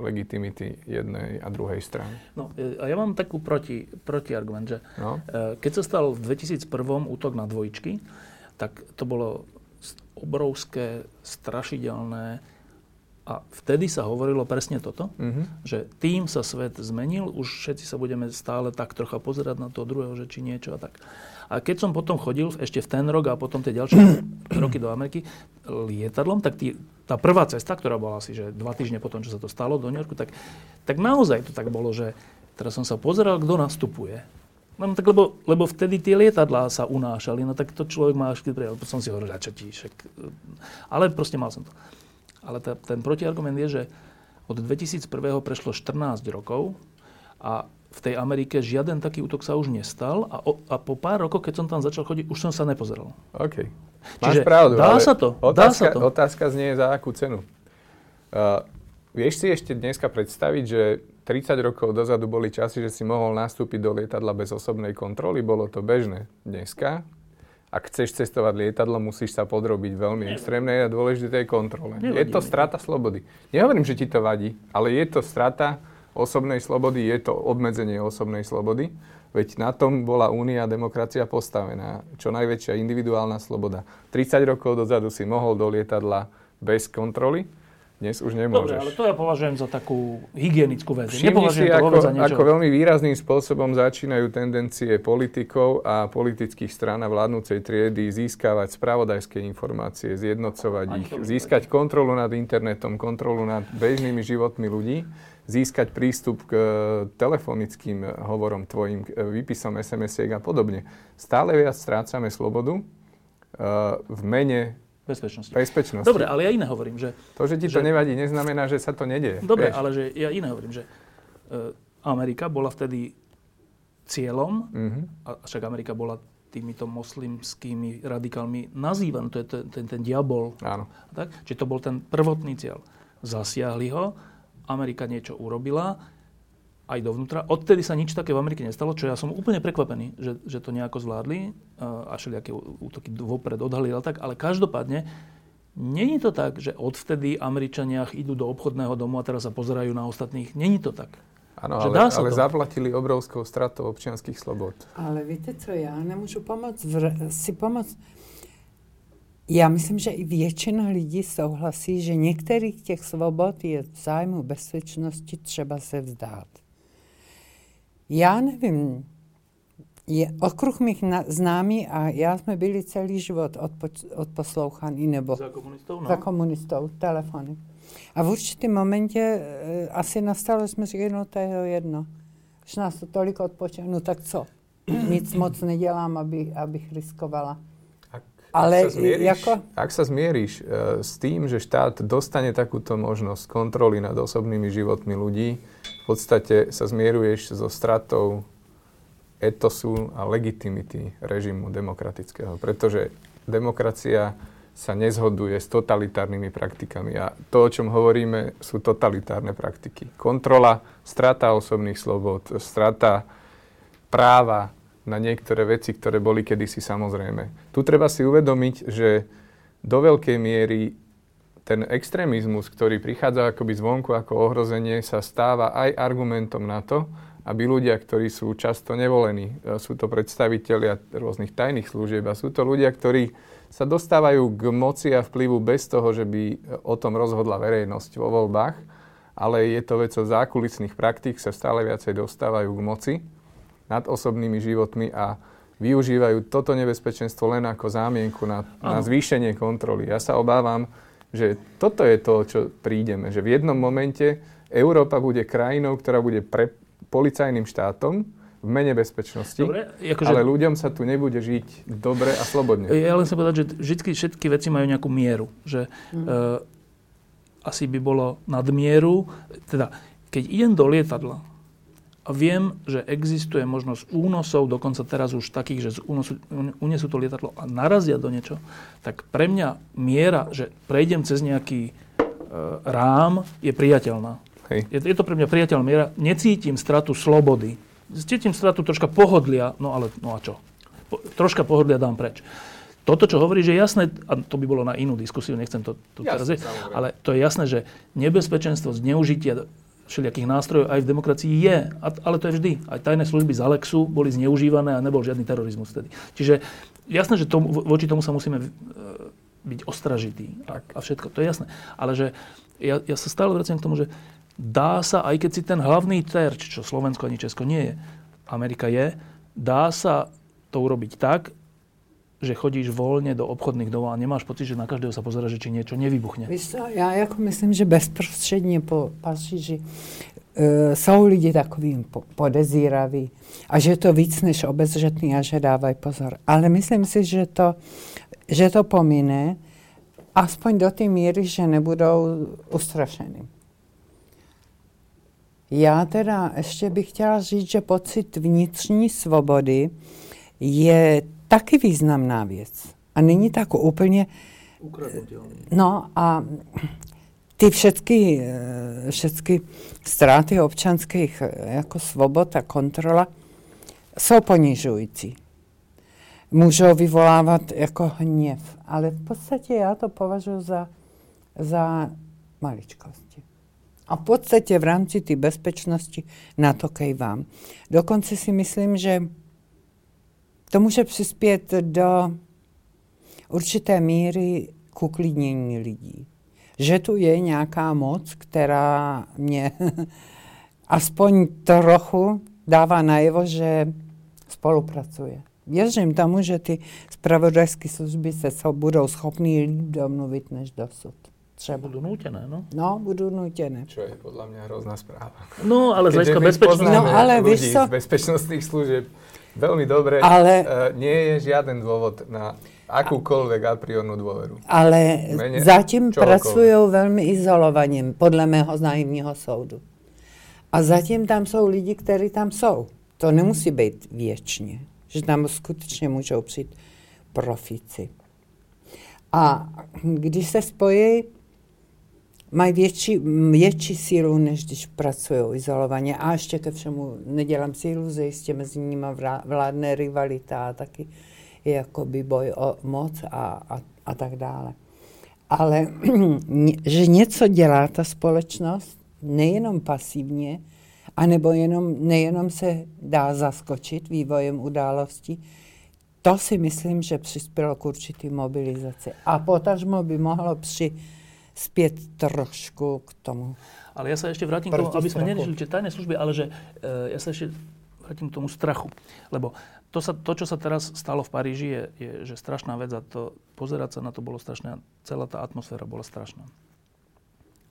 legitimity jednej a druhej strany. No, a ja mám takú proti, protiargument, že no? keď sa stal v 2001 útok na dvojičky, tak to bolo obrovské, strašidelné, a vtedy sa hovorilo presne toto, mm-hmm. že tým sa svet zmenil, už všetci sa budeme stále tak trocha pozerať na toho druhého, že či niečo a tak. A keď som potom chodil ešte v ten rok a potom tie ďalšie roky do Ameriky lietadlom, tak tí, tá prvá cesta, ktorá bola asi že dva týždne potom, čo sa to stalo do New Yorku, tak, tak naozaj to tak bolo, že teraz som sa pozeral, kto nastupuje. No tak lebo, lebo vtedy tie lietadlá sa unášali, no tak to človek má až keď som si hovoril, čo ti, však... Ale proste mal som to. Ale ta, ten protiargument je, že od 2001. prešlo 14 rokov a v tej Amerike žiaden taký útok sa už nestal a, o, a po pár rokoch, keď som tam začal chodiť, už som sa nepozeral. OK. Máš Čiže pravdu, dá sa to. Otázka, dá sa to. otázka znie za akú cenu. Uh, vieš si ešte dneska predstaviť, že 30 rokov dozadu boli časy, že si mohol nastúpiť do lietadla bez osobnej kontroly, bolo to bežné. Dneska, ak chceš cestovať lietadlo, musíš sa podrobiť veľmi extrémnej a dôležitej kontrole. Nevadí je to strata slobody. Nehovorím, že ti to vadí, ale je to strata osobnej slobody, je to obmedzenie osobnej slobody. Veď na tom bola únia a demokracia postavená. Čo najväčšia individuálna sloboda. 30 rokov dozadu si mohol do lietadla bez kontroly, dnes už Dobre, nemôžeš. ale to ja považujem za takú hygienickú vec. Všimni si, to ako, za niečo. ako veľmi výrazným spôsobom začínajú tendencie politikov a politických strán a vládnúcej triedy získavať spravodajské informácie, zjednocovať ich, získať kontrolu nad internetom, kontrolu nad bežnými životmi ľudí, získať prístup k e, telefonickým hovorom tvojim, k e, výpisom SMS-iek a podobne. Stále viac strácame slobodu v mene Bezpečnosti. bezpečnosti. Dobre, ale ja iné hovorím, že... To, že ti to že- nevadí, neznamená, že sa to nedieje. Dobre, vieš. ale že ja iné hovorím, že e, Amerika bola vtedy cieľom, Mhm. a však Amerika bola týmito moslimskými radikálmi nazývaný, to je ten, ten, ten diabol. Áno. Tak? Čiže to bol ten prvotný cieľ. Zasiahli ho, Amerika niečo urobila, aj dovnútra. Odtedy sa nič také v Amerike nestalo, čo ja som úplne prekvapený, že, že to nejako zvládli uh, a všelijaké útoky vopred odhalili, tak. Ale každopádne, není to tak, že odvtedy Američania idú do obchodného domu a teraz sa pozerajú na ostatných. Není to tak. Áno, ale, dá sa ale to. zaplatili obrovskou stratou občianských slobod. Ale víte co, já nemůžu pomoct, vr- si pomoct. Já myslím, že i většina lidí souhlasí, že některých těch svobod je v zájmu bezpečnosti třeba se vzdát. Já nevím, je, okruh mých na, známí a já jsme byli celý život odpo- odposlouchaní nebo Za komunistov? za komunistou, telefony. A v určitém momentě e, asi nastalo, že jsme říkali, no to je jedno. Už nás to tolik odpočalo, no tak co? Nic moc nedělám, aby, abych riskovala. Ak, Ale ak sa zmieríš, ako- ak sa zmieríš e, s tým, že štát dostane takúto možnosť kontroly nad osobnými životmi ľudí, podstate sa zmieruješ so stratou etosu a legitimity režimu demokratického. Pretože demokracia sa nezhoduje s totalitárnymi praktikami. A to, o čom hovoríme, sú totalitárne praktiky. Kontrola, strata osobných slobod, strata práva na niektoré veci, ktoré boli kedysi samozrejme. Tu treba si uvedomiť, že do veľkej miery ten extrémizmus, ktorý prichádza akoby zvonku ako ohrozenie, sa stáva aj argumentom na to, aby ľudia, ktorí sú často nevolení, e, sú to predstavitelia rôznych tajných služieb a sú to ľudia, ktorí sa dostávajú k moci a vplyvu bez toho, že by o tom rozhodla verejnosť vo voľbách, ale je to vecou zákulisných praktík, sa stále viacej dostávajú k moci nad osobnými životmi a využívajú toto nebezpečenstvo len ako zámienku na, na zvýšenie kontroly. Ja sa obávam, že toto je to, čo prídeme. Že v jednom momente Európa bude krajinou, ktorá bude pre policajným štátom v mene bezpečnosti, Dobre, akože, ale ľuďom sa tu nebude žiť dobre a slobodne. Ja len chcem povedať, že vždy všetky veci majú nejakú mieru. Že uh, asi by bolo nadmieru, teda keď idem do lietadla viem, že existuje možnosť únosov, dokonca teraz už takých, že z únosu, unesú to lietadlo a narazia do niečo, tak pre mňa miera, že prejdem cez nejaký uh, rám, je priateľná. Hej. Je, je to pre mňa priateľná miera. Necítim stratu slobody. Cítim stratu troška pohodlia, no ale no a čo? Po, troška pohodlia dám preč. Toto, čo hovorí, že je jasné, a to by bolo na inú diskusiu, nechcem to tu teraz ale to je jasné, že nebezpečenstvo zneužitia všelijakých nástrojov aj v demokracii je, ale to je vždy. Aj tajné služby z Alexu boli zneužívané a nebol žiadny terorizmus vtedy. Čiže jasné, že tomu, vo- voči tomu sa musíme e, byť ostražití a, a všetko, to je jasné. Ale že ja, ja sa stále vraciam k tomu, že dá sa, aj keď si ten hlavný terč, čo Slovensko ani Česko nie je, Amerika je, dá sa to urobiť tak, že chodíš voľne do obchodných domov a nemáš pocit, že na každého sa pozera, že či niečo nevybuchne. Já jako myslím, že bezprostředně po Paříži e, jsou lidi takovým po, podezíraví a že je to víc než obezřetný a že dávají pozor. Ale myslím si, že to, že to pomine aspoň do té míry, že nebudou ustrašeni. Já teda ještě bych chtěla říct, že pocit vnitřní svobody je taky významná věc. A není tak úplně No a ty všetky, eh, všetky ztráty občanských jako svobod a kontrola jsou ponižující. Můžou vyvolávat jako hněv, ale v podstatě já to považuji za, za maličkosti. A v podstatě v rámci té bezpečnosti na to kejvám. Dokonce si myslím, že to může přispět do určité míry k uklidnění lidí. Že tu je nějaká moc, která mě aspoň trochu dává najevo, že spolupracuje. Věřím tomu, že ty spravodajské služby se so budou schopní líp domluvit než dosud. Třeba. Budú nútené, no? No, budú nútené. Čo je podľa mňa hrozná správa. No, ale z hľadiska bezpečnosti... No, ale ľudí víš co? z bezpečnostných služieb veľmi dobre. Ale... Uh, nie je žiaden dôvod na akúkoľvek a priornú dôveru. Ale Mene zatím čohokoľvek. pracujú veľmi izolovaně, podle mého naivního soudu. A zatím tam jsou lidi, kteří tam jsou. To nemusí být věčně, že tam skutečně můžou přijít profíci. A když se spojí, mají větší, větší sílu, než když pracují izolovaně. A ještě ke všemu nedělám si iluze, jistě mezi nimi vládne rivalita a taky je jakoby boj o moc a, a, a tak dále. Ale že něco dělá ta společnost, nejenom pasivně, anebo jenom, nejenom se dá zaskočit vývojem událostí, to si myslím, že přispělo k určitý mobilizaci. A potažmo by mohlo přispět trošku k tomu. Ale ja sa ešte vrátim k tomu, aby sme neriešili tie tajné služby, ale že e, ja sa ešte vrátim k tomu strachu. Lebo to, sa, to, čo sa teraz stalo v Paríži, je, je že strašná vec a to, pozerať sa na to bolo strašné. Celá tá atmosféra bola strašná.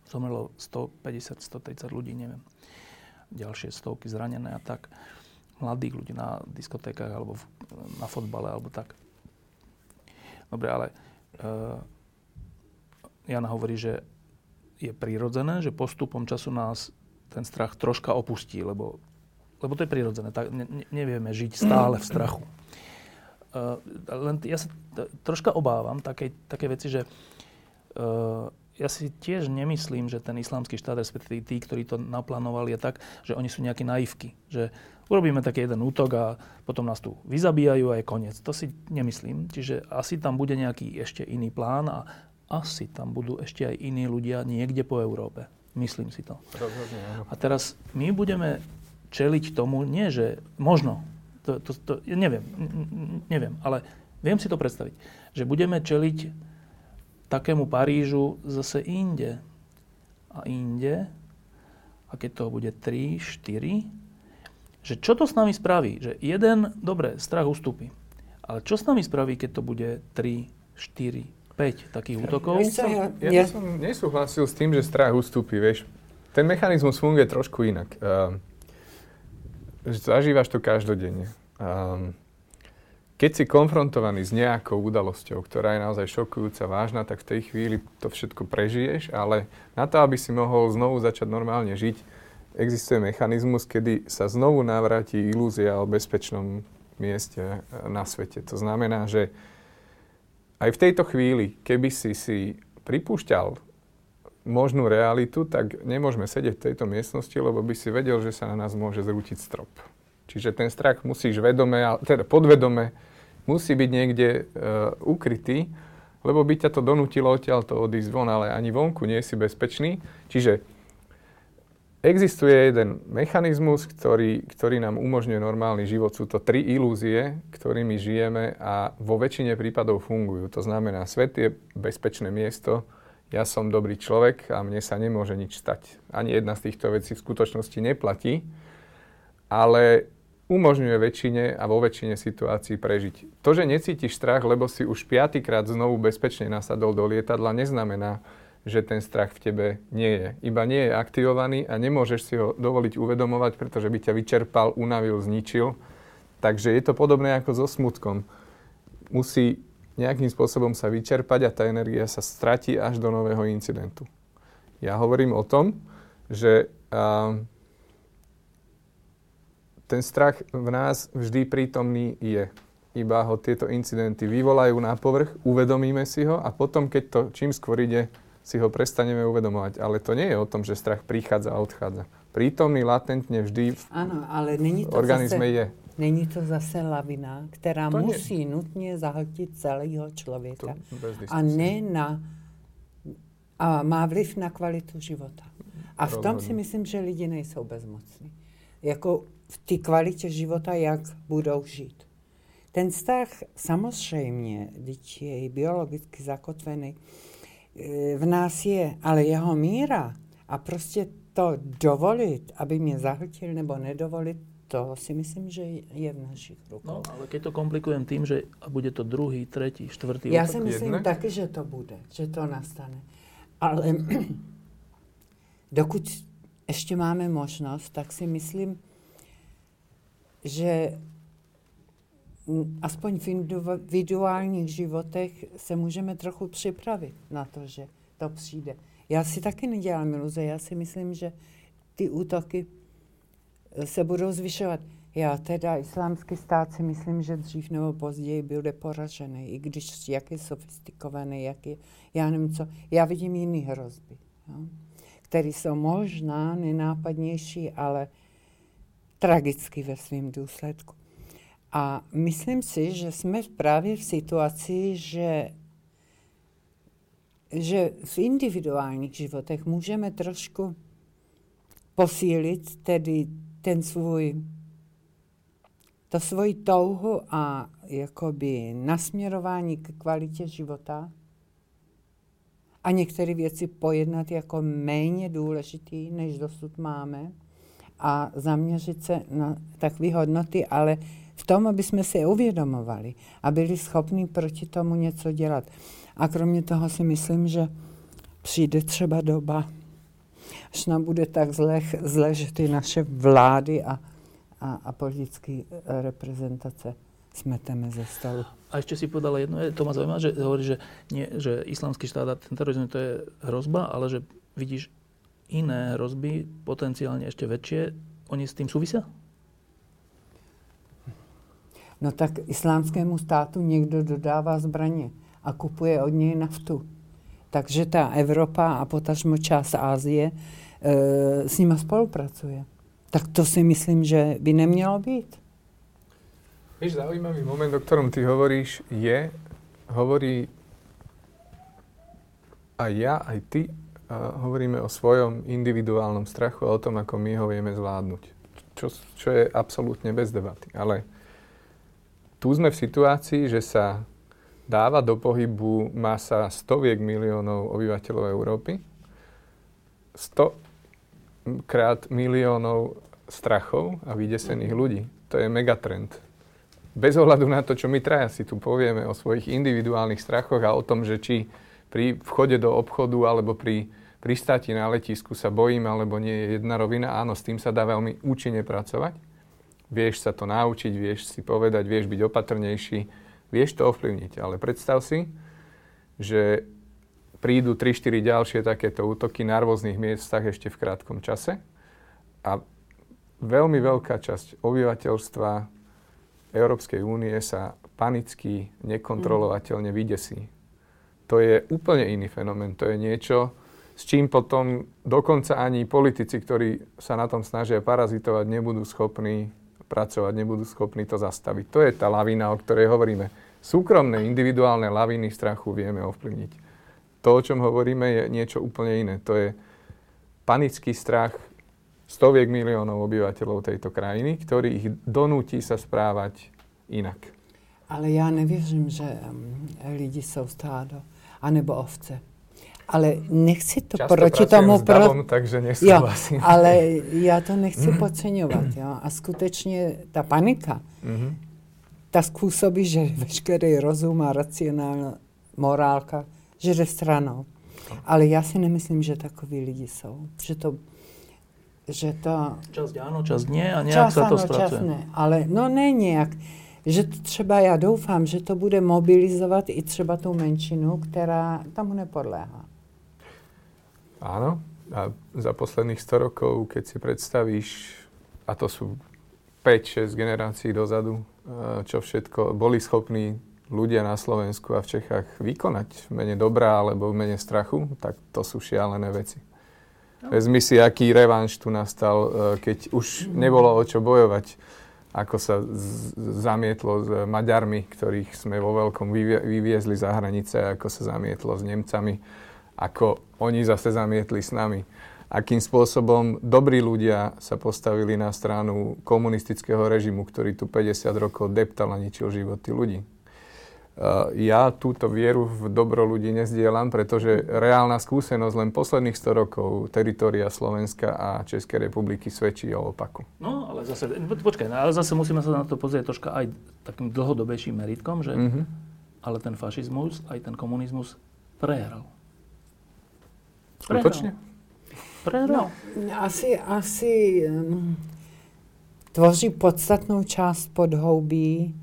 Zomrelo 150, 130 ľudí, neviem. Ďalšie stovky zranené a tak. Mladých ľudí na diskotékach alebo v, na fotbale alebo tak. Dobre, ale e, Jana hovorí, že je prirodzené, že postupom času nás ten strach troška opustí, lebo, lebo to je prirodzené. Tak, ne, ne- nevieme žiť stále v strachu. Uh, len ja sa t- troška obávam také, také veci, že uh, ja si tiež nemyslím, že ten islamský štát, respektíve tí, ktorí to naplánovali, je tak, že oni sú nejaké naivky. Že urobíme taký jeden útok a potom nás tu vyzabíjajú a je koniec. To si nemyslím. Čiže asi tam bude nejaký ešte iný plán a asi tam budú ešte aj iní ľudia niekde po Európe. Myslím si to. Rozhodne. A teraz my budeme čeliť tomu, nie že možno, to, to, to ja neviem, neviem, ale viem si to predstaviť, že budeme čeliť takému Parížu zase inde a inde, a keď toho bude 3, 4, že čo to s nami spraví? Že jeden, dobre, strach ustúpi, ale čo s nami spraví, keď to bude 3, 4, 5 takých útokov? Ja, Ja som nesúhlasil s tým, že strach ustúpi, vieš. Ten mechanizmus funguje trošku inak. Um, zažívaš to každodenne. Um, keď si konfrontovaný s nejakou udalosťou, ktorá je naozaj šokujúca, vážna, tak v tej chvíli to všetko prežiješ, ale na to, aby si mohol znovu začať normálne žiť, existuje mechanizmus, kedy sa znovu navráti ilúzia o bezpečnom mieste e, na svete. To znamená, že aj v tejto chvíli, keby si si pripúšťal možnú realitu, tak nemôžeme sedieť v tejto miestnosti, lebo by si vedel, že sa na nás môže zrútiť strop. Čiže ten strach musíš vedome, teda podvedome, musí byť niekde e, ukrytý, lebo by ťa to donútilo odtiaľ to odísť von, ale ani vonku nie si bezpečný. Čiže existuje jeden mechanizmus, ktorý, ktorý nám umožňuje normálny život. Sú to tri ilúzie, ktorými žijeme a vo väčšine prípadov fungujú. To znamená, svet je bezpečné miesto, ja som dobrý človek a mne sa nemôže nič stať. Ani jedna z týchto vecí v skutočnosti neplatí, ale umožňuje väčšine a vo väčšine situácií prežiť. To, že necítiš strach, lebo si už piatýkrát znovu bezpečne nasadol do lietadla, neznamená, že ten strach v tebe nie je. Iba nie je aktivovaný a nemôžeš si ho dovoliť uvedomovať, pretože by ťa vyčerpal, unavil, zničil. Takže je to podobné ako so smutkom. Musí nejakým spôsobom sa vyčerpať a tá energia sa stratí až do nového incidentu. Ja hovorím o tom, že a, ten strach v nás vždy prítomný je. Iba ho tieto incidenty vyvolajú na povrch, uvedomíme si ho a potom, keď to čím skôr ide si ho prestaneme uvedomovať. Ale to nie je o tom, že strach prichádza a odchádza. Prítomný latentne vždy v ano, ale není to organizme zase, je. Není to zase lavina, která to musí nie. nutně zahltit celého člověka. a ne na... A má vliv na kvalitu života. A v tom si myslím, že lidi nejsou bezmocní. Jako v té kvalitě života, jak budou žít. Ten vztah samozřejmě, když je biologicky zakotvený, v nás je, ale jeho míra a prostě to dovolit, aby mě zahltil nebo nedovolit, to si myslím, že je v našich rukou. No, ale keď to komplikujem tým, že bude to druhý, tretí, štvrtý Já si myslím jedne? taky, že to bude, že to nastane. Ale dokud ještě máme možnost, tak si myslím, že aspoň v individuálních životech se můžeme trochu připravit na to, že to přijde. Já si taky nedělám iluze, já si myslím, že ty útoky eh, se budou zvyšovat. Já teda islámský stát si myslím, že dřív nebo později bude poražený, i když jak je sofistikovaný, jak je, já nevím co. Já vidím jiný hrozby, jo, které jsou možná nenápadnější, ale tragicky ve svém důsledku. A myslím si, že jsme právě v situaci, že, že v individuálních životech můžeme trošku posílit tedy ten svůj, to svoji touhu a jakoby nasměrování k kvalitě života. A některé věci pojednat jako méně důležitý, než dosud máme. A zaměřit se na takové hodnoty, ale v tom, aby jsme si uvědomovali a byli schopni proti tomu něco dělat. A kromě toho si myslím, že přijde třeba doba, až nám bude tak zle, zle že ty naše vlády a, a, a politické reprezentace smeteme ze stolu. A ešte si povedala jedno, je, to ma zaujíma, že hovorí, že, nie, že islamský štát a ten terorizmus to je hrozba, ale že vidíš iné hrozby, potenciálne ešte väčšie, oni s tým súvisia? No tak islámskému státu někdo dodává zbraně a kupuje od něj naftu. Takže ta Evropa a potažmo část Ázie e, s nima spolupracuje. Tak to si myslím, že by nemělo být. Víš, zaujímavý moment, o ktorom ty hovoríš, je, hovorí aj ja, aj ty, a hovoríme o svojom individuálnom strachu a o tom, ako my ho vieme zvládnuť. Čo, čo je absolútne bez debaty. Ale tu sme v situácii, že sa dáva do pohybu masa stoviek miliónov obyvateľov Európy, 100 krát miliónov strachov a vydesených ľudí. To je megatrend. Bez ohľadu na to, čo my traja si tu povieme o svojich individuálnych strachoch a o tom, že či pri vchode do obchodu alebo pri pristáti na letisku sa bojím alebo nie je jedna rovina, áno, s tým sa dá veľmi účinne pracovať vieš sa to naučiť, vieš si povedať, vieš byť opatrnejší, vieš to ovplyvniť. Ale predstav si, že prídu 3-4 ďalšie takéto útoky na rôznych miestach ešte v krátkom čase a veľmi veľká časť obyvateľstva Európskej únie sa panicky, nekontrolovateľne vydesí. To je úplne iný fenomén. To je niečo, s čím potom dokonca ani politici, ktorí sa na tom snažia parazitovať, nebudú schopní pracovať, nebudú schopní to zastaviť. To je tá lavina, o ktorej hovoríme. Súkromné, individuálne laviny strachu vieme ovplyvniť. To, o čom hovoríme, je niečo úplne iné. To je panický strach stoviek miliónov obyvateľov tejto krajiny, ktorý ich donúti sa správať inak. Ale ja nevěřím, že lidi jsou stádo, anebo ovce. Ale nechci to Často proti tomu... S davom, pro... takže nesúhlasím. Jo, ale já to nechci podceňovat. Jo. A skutečně ta panika, mm-hmm. ta způsobí, že veškerý rozum a racionální morálka, že jde stranou. Ale já si nemyslím, že takoví lidi jsou. Že to že to... Čas áno, čas nie a nejak čas, sa to spracuje. Čas ne, ale no ne nejak. Že to třeba já doufám, že to bude mobilizovat i třeba tu menšinu, která tomu nepodléhá. Áno. A za posledných 100 rokov, keď si predstavíš, a to sú 5-6 generácií dozadu, čo všetko boli schopní ľudia na Slovensku a v Čechách vykonať v mene dobrá alebo v mene strachu, tak to sú šialené veci. No. Vezmi si, aký revanš tu nastal, e, keď už nebolo o čo bojovať, ako sa z- zamietlo s Maďarmi, ktorých sme vo veľkom vyvie- vyviezli za hranice, ako sa zamietlo s Nemcami, ako oni zase zamietli s nami akým spôsobom dobrí ľudia sa postavili na stranu komunistického režimu, ktorý tu 50 rokov deptal a ničil životy ľudí. Ja túto vieru v dobro ľudí nezdielam, pretože reálna skúsenosť len posledných 100 rokov teritoria Slovenska a Českej republiky svedčí o opaku. No, ale zase, počkaj, ale zase musíme sa na to pozrieť troška aj takým dlhodobejším meritkom, že mm-hmm. ale ten fašizmus, aj ten komunizmus prehral. Prehral. Skutočne? No, asi, asi um, tvoří podstatnou část podhoubí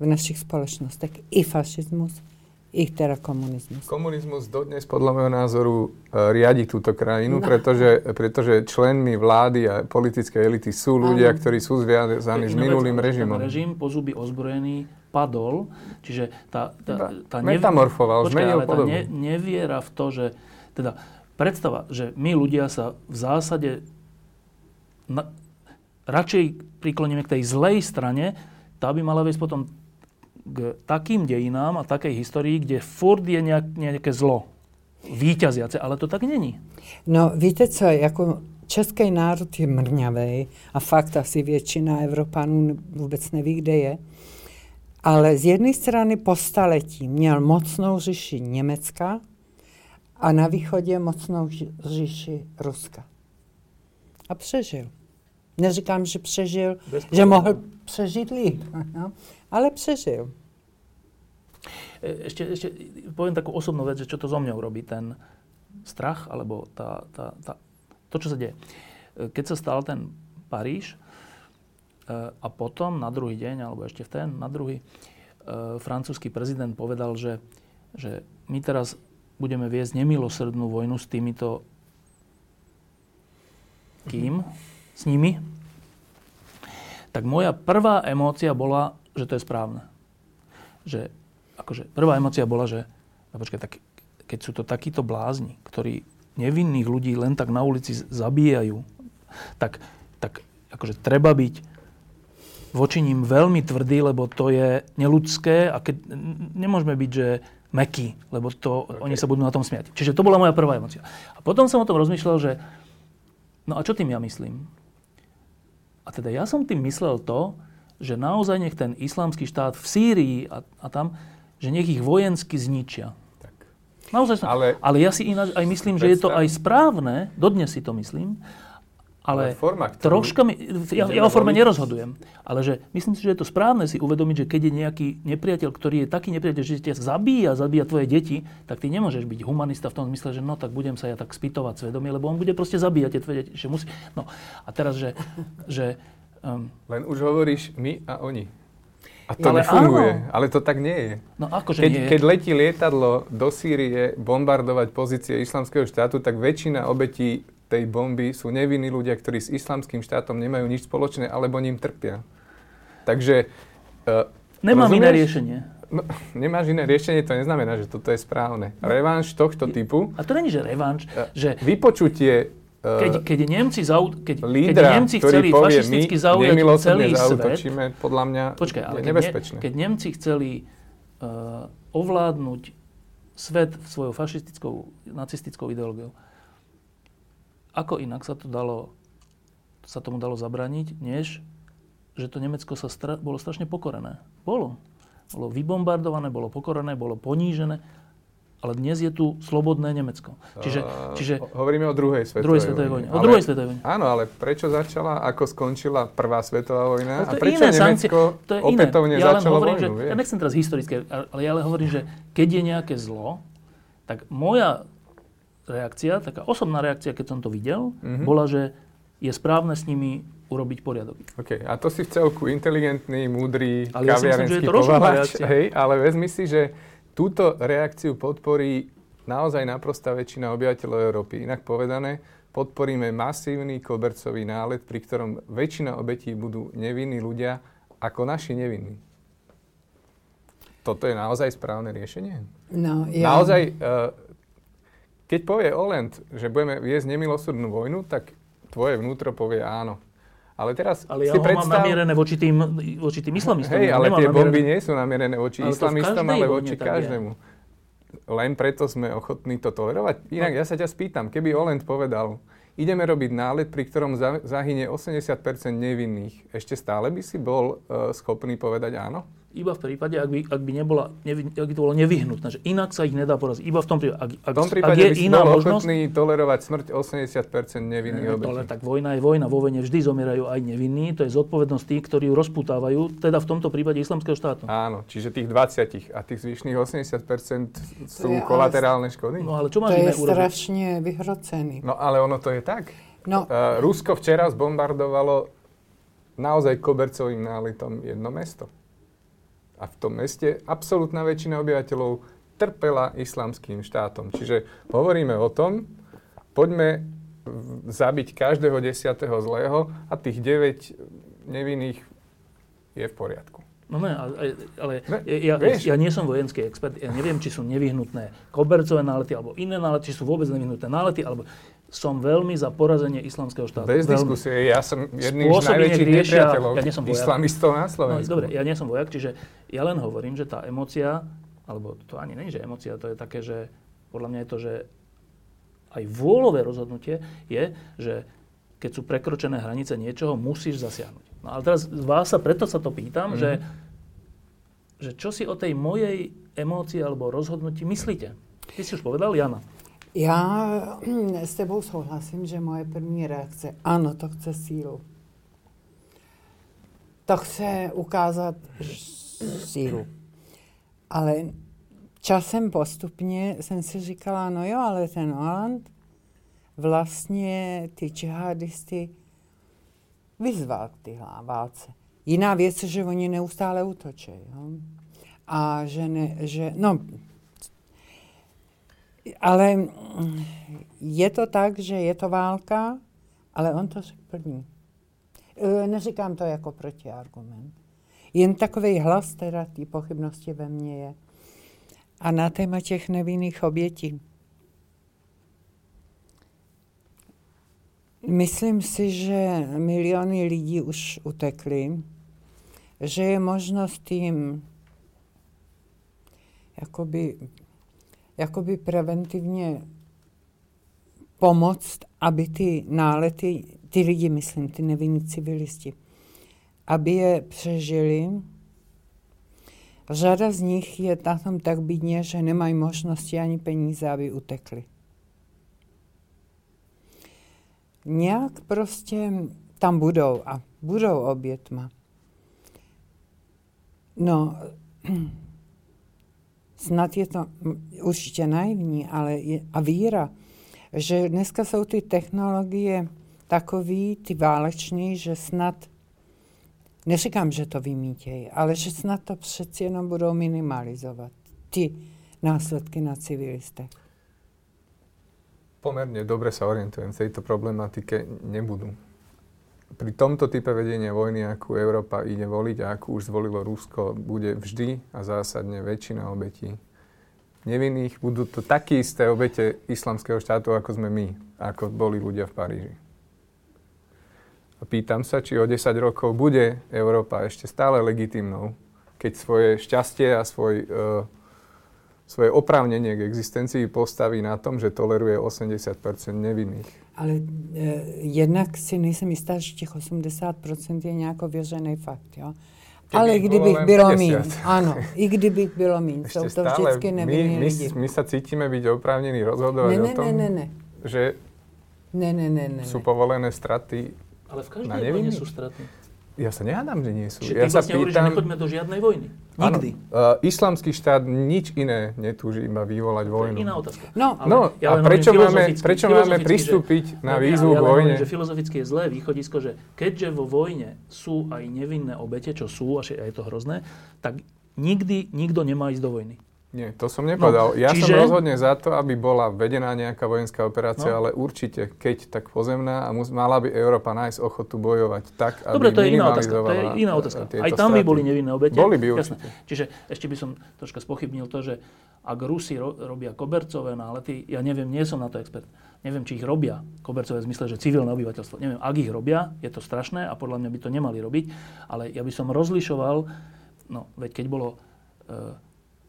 v našich spoločnostech i fašizmus, i teda komunizmus. Komunizmus dodnes podľa môjho názoru uh, riadi túto krajinu, no. pretože, pretože členmi vlády a politickej elity sú ľudia, ano. ktorí sú zviazaní s minulým režimom. Režim po zuby ozbrojený padol, čiže tá, tá, tá metamorfoval, počkaj, zmenil podobu. Tá ne, neviera v to, že teda predstava, že my ľudia sa v zásade na, radšej prikloníme k tej zlej strane, tá by mala viesť potom k takým dejinám a takej histórii, kde furt je nejak, nejaké zlo výťaziace, ale to tak není. No víte co, jako český národ je mrňavý a fakt asi většina Evropanů vůbec neví, kde je. Ale z jedné strany po staletí měl mocnou říši Německa, a na východě mocnou říši Ruska. A přežil. Neříkám, že přežil, že mohl přežít líp, no, ale přežil. E, ešte, ešte poviem takú osobnú vec, že čo to so mňou robí, ten strach, alebo tá, tá, tá, to, čo sa deje. E, keď sa stal ten Paríž e, a potom na druhý deň, alebo ešte v ten, na druhý, francúzsky prezident povedal, že, že my teraz budeme viesť nemilosrdnú vojnu s týmito kým? S nimi? Tak moja prvá emócia bola, že to je správne. Že, akože, prvá emócia bola, že no počkaj, tak, keď sú to takíto blázni, ktorí nevinných ľudí len tak na ulici zabíjajú, tak, tak akože treba byť voči ním veľmi tvrdý, lebo to je neludské a keď, nemôžeme byť, že meký, lebo to, okay. oni sa budú na tom smiať. Čiže to bola moja prvá emocia. A potom som o tom rozmýšľal, že no a čo tým ja myslím? A teda ja som tým myslel to, že naozaj nech ten islamský štát v Sýrii a, a tam, že nech ich vojensky zničia. Tak. Naozaj som, ale, ale ja si ináč aj myslím, že je to aj správne, dodnes si to myslím, ale, ale forma, ktorú... troška mi, ja, ja o forme nerozhodujem, ale že myslím si, že je to správne si uvedomiť, že keď je nejaký nepriateľ, ktorý je taký nepriateľ, že ťa zabíja, zabíja tvoje deti, tak ty nemôžeš byť humanista v tom zmysle, že no tak budem sa ja tak spýtovať svedomie, lebo on bude proste zabíjať tie tvoje deti. Že musí, no a teraz, že... že um, Len už hovoríš my a oni. A to ale nefunguje, áno. ale to tak nie je. No akože keď, nie. keď letí lietadlo do Sýrie bombardovať pozície islamského štátu, tak väčšina obetí tej bomby sú nevinní ľudia, ktorí s islamským štátom nemajú nič spoločné, alebo ním trpia. Takže... Uh, Nemám rozumieš? iné riešenie. No, nemáš iné riešenie, to neznamená, že toto je správne. Revanš tohto typu... A to není, že revanš, uh, že... Vypočutie uh, keď, keď Nemci, zau, keď, lídra, keď Nemci chceli povie, fašisticky zaujať celý svet... podľa mňa počkaj, ale je nebezpečné. Keď, keď Nemci chceli uh, ovládnuť svet svojou fašistickou, nacistickou ideológiou, ako inak sa to dalo, sa tomu dalo zabraniť, než že to Nemecko sa stra- bolo strašne pokorené. Bolo. Bolo vybombardované, bolo pokorené, bolo ponížené, ale dnes je tu slobodné Nemecko. Čiže, čiže Hovoríme o druhej svetovej, druhej svetovej vojne. O druhej svetovej vojne. Áno, ale prečo začala, ako skončila prvá svetová vojna a prečo iné Nemecko to je opätovne ja začalo hovorím, vojnu? Že, ja nechcem teraz historické, ale ja ale hovorím, že keď je nejaké zlo, tak moja reakcia, taká osobná reakcia, keď som to videl, mm-hmm. bola, že je správne s nimi urobiť poriadok. OK, a to si v celku inteligentný, múdry, ale kaviarenský ja povalač, hej, ale vezmi si, že túto reakciu podporí naozaj naprostá väčšina obyvateľov Európy. Inak povedané, podporíme masívny kobercový nálet, pri ktorom väčšina obetí budú nevinní ľudia ako naši nevinní. toto je naozaj správne riešenie? No, ja... Naozaj, uh, keď povie Olend, že budeme viesť nemilosrdnú vojnu, tak tvoje vnútro povie áno. Ale teraz ale ja si ho predstav... mám namierené voči tým, voči tým islamistom. Hej, ale tie bomby nie sú namierené voči Ale islamistom, ale voči každému. Len preto sme ochotní to tolerovať. Inak No. ja sa ťa spýtam, keby Olend povedal, ideme robiť nálet, pri ktorom za- zahynie 80% nevinných, ešte stále by si bol uh, schopný povedať áno? Iba v prípade, ak by, ak by, nebola, nevi, ak by to bolo nevyhnutné, že inak sa ich nedá poraziť. Iba v tom prípade, ak, ak, V tom ak prípade je by iná bol možnosť, tolerovať smrť 80% nevinných Ne, to, obetí. ale tak vojna je vojna. Vo vojne vždy zomierajú aj nevinní. To je zodpovednosť tých, ktorí ju rozputávajú, teda v tomto prípade islamského štátu. Áno, čiže tých 20 a tých zvyšných 80% sú je kolaterálne škody? No ale čo To máš je iné urobiť? strašne vyhrocený. No ale ono to je tak. No, Uh, Rusko včera zbombardovalo naozaj kobercovým náletom jedno mesto. A v tom meste absolútna väčšina obyvateľov trpela islamským štátom. Čiže hovoríme o tom, poďme zabiť každého desiatého zlého a tých 9 nevinných je v poriadku. No ne, ale, ale Ne, ja, vieš. ja nie som vojenský expert, ja neviem, či sú nevyhnutné kobercové nálety, alebo iné nálety, či sú vôbec nevyhnutné nálety, alebo som veľmi za porazenie islamského štátu. Bez veľmi. diskusie, ja som jedným z najväčších riešia- nepriateľov ja nie som vojak. islamistov na No, Slovensku. dobre, ja nie som vojak, čiže ja len hovorím, že tá emocia, alebo to ani nie, že emocia, to je také, že podľa mňa je to, že aj vôľové rozhodnutie je, že keď sú prekročené hranice niečoho, musíš zasiahnuť. No ale teraz vás sa, preto sa to pýtam, Mhm. že, že čo si o tej mojej emócii alebo rozhodnutí myslíte? Ty si už povedal, Jana. Já hm, s tebou souhlasím, že moje první reakce, ano, to chce sílu. To chce ukázat sílu. Ale časem postupně jsem si říkala, no jo, ale ten Holland vlastně ty džihadisty vyzval k té válce. Jiná věc je, že oni neustále útočí. A že, ne, že no, ale mm, je to tak, že je to válka, ale on to první. E, Neříkám to jako protiargument. Jen takový hlas teda té pochybnosti ve mně je. A na téma těch nevinných obětí. Myslím si, že miliony lidí už utekly, že je možnost jim jakoby, jakoby preventivně pomoct, aby ty nálety, ty lidi, myslím, ty nevinní civilisti, aby je přežili. Řada z nich je na tom tak bídně, že nemají možnosti ani peníze, aby utekli. Nějak prostě tam budou a budou obětma. No, snad je to určitě naivní, ale je, a víra, že dneska jsou ty technologie takový, ty válečný, že snad, neříkám, že to vymítějí, ale že snad to přeci jenom budou minimalizovat, ty následky na civilistech. pomerne dobre sa orientujem v tejto problematike, nebudú. Pri tomto type vedenia vojny, akú Európa ide voliť a akú už zvolilo Rusko, bude vždy a zásadne väčšina obetí nevinných. Budú to také isté obete islamského štátu, ako sme my, ako boli ľudia v Paríži. A pýtam sa, či o 10 rokov bude Európa ešte stále legitimnou, keď svoje šťastie a svoj e, svoje oprávnenie k existencii postaví na tom, že toleruje 80% nevinných. Ale e, jednak si nejsem jistá, že těch 80% je nějak ověřený fakt, jo. Kdyby Ale kdybych bylo 50. míň, ano, i kdybych bylo míň, jsou to vždycky my, nevinní my, lidi. my sa cítime byť oprávnení rozhodovať Ne, o ne, tom, ne, ne, ne, že ne, ne, ne, ne, sú ne. povolené straty. Ale v Na každej vojne sú straty. Ja sa nehádam, že nie sú. Čiže ja ty sa vlastne hovoríš, že pýtam... nechoďme do žiadnej vojny. Áno, Nikdy. uh, islamský štát nič iné netúži, iba vyvolať To vojnu. je iná otázka. No, Ale No, ja a prečo máme, prečo máme filozoficky, že- pristúpiť na výzvu ja len vojne? Hovorím, že filozoficky je zlé východisko, že keďže vo vojne sú aj nevinné obete, čo sú, a je to hrozné, tak nikdy nikto nemá ísť do vojny. Nie, to som nepovedal. No, ja čiže... som rozhodne za to, aby bola vedená nejaká vojenská operácia, no. ale určite, keď tak pozemná a mus, mala by Európa nájsť ochotu bojovať tak, aby Dobre, to je iná otázka. To je iná otázka. Aj tam by boli nevinné obete. Boli by určite. Jasné. Čiže ešte by som troška spochybnil to, že ak Rusi ro- robia kobercové nálety, ja neviem, nie som na to expert, neviem, či ich robia kobercové v zmysle, že civilné obyvateľstvo, neviem, ak ich robia, je to strašné a podľa mňa by to nemali robiť, ale ja by som rozlišoval, no veď keď bolo e,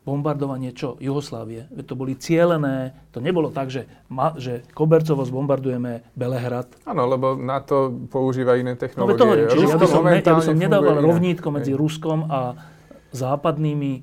bombardovanie čo? Juhoslávie. Veď to boli cielené, to nebolo tak, že, ma, že kobercovo zbombardujeme Belehrad. Áno, lebo na to používa iné technológie. No, to hovorím, čiže ja by som, ne, ja by som nedával rovnítko medzi Hej. Ruskom a západnými e,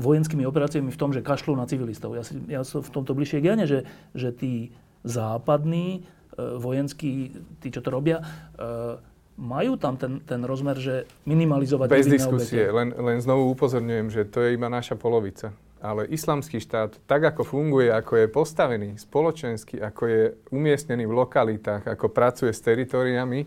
vojenskými operáciami v tom, že kašľú na civilistov. Ja, si, ja som v tomto bližšie k že, že tí západní e, vojenskí, tí, čo to robia, e, majú tam ten, ten rozmer, že minimalizovať Bez diskusie, len, len znovu upozorňujem, že to je iba naša polovica. Ale islamský štát, tak ako funguje, ako je postavený spoločensky, ako je umiestnený v lokalitách, ako pracuje s teritoriami, e,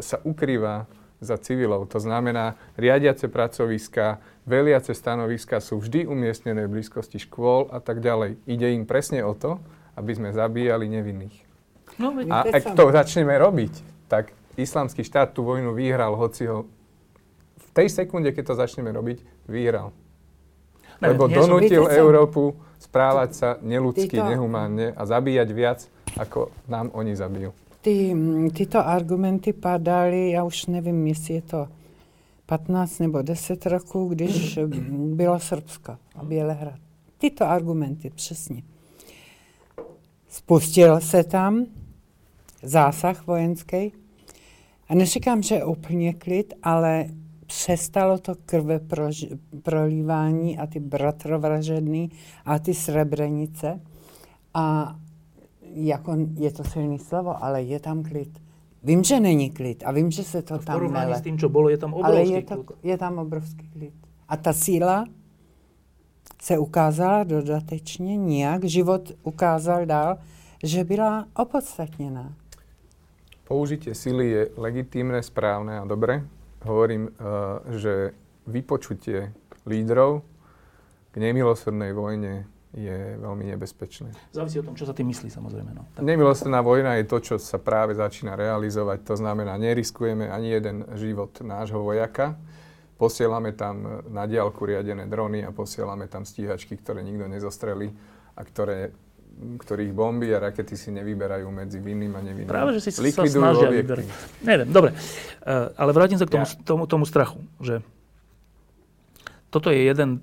sa ukrýva za civilov. To znamená, riadiace pracoviska, veliace stanoviska sú vždy umiestnené v blízkosti škôl a tak ďalej. Ide im presne o to, aby sme zabíjali nevinných. No, a ak to začneme robiť, tak islamský štát tú vojnu vyhral, hoci ho v tej sekunde, keď to začneme robiť, vyhral. Lebo donútil Európu správať sa neludsky, nehumánne a zabíjať viac, ako nám oni zabijú. Ty, tyto argumenty padaly, já už nevím, jestli je to 15 nebo 10 roků, když bylo Srbsko a Bělehrad. Tyto argumenty, přesně. Spustil se tam zásah vojenský, a neříkám, že úplně klid, ale přestalo to krve prož, prolívání a ty bratrovražedný a ty srebrenice. A jako je to silný slovo, ale je tam klid. Vím, že není klid a vím, že se to v tam mele. s tím, čo bolo, je tam obrovský ale je, to, je tam obrovský klid. A ta síla se ukázala dodatečně nijak. Život ukázal dál, že byla opodstatněná. Použitie sily je legitímne, správne a dobre. Hovorím, uh, že vypočutie lídrov k nemilosrdnej vojne je veľmi nebezpečné. Závisí o tom, čo sa tým myslí, samozrejme. No. Tak. Nemilosrdná vojna je to, čo sa práve začína realizovať. To znamená, neriskujeme ani jeden život nášho vojaka. Posielame tam na diálku riadené drony a posielame tam stíhačky, ktoré nikto nezostrelí a ktoré ktorých bomby a rakety si nevyberajú medzi vinným a nevinným. Práve, že si Likvidujú sa snažia vyberať. Neviem, dobre. Uh, ale vrátim sa k tomu, ja. tomu, tomu strachu, že toto je jeden,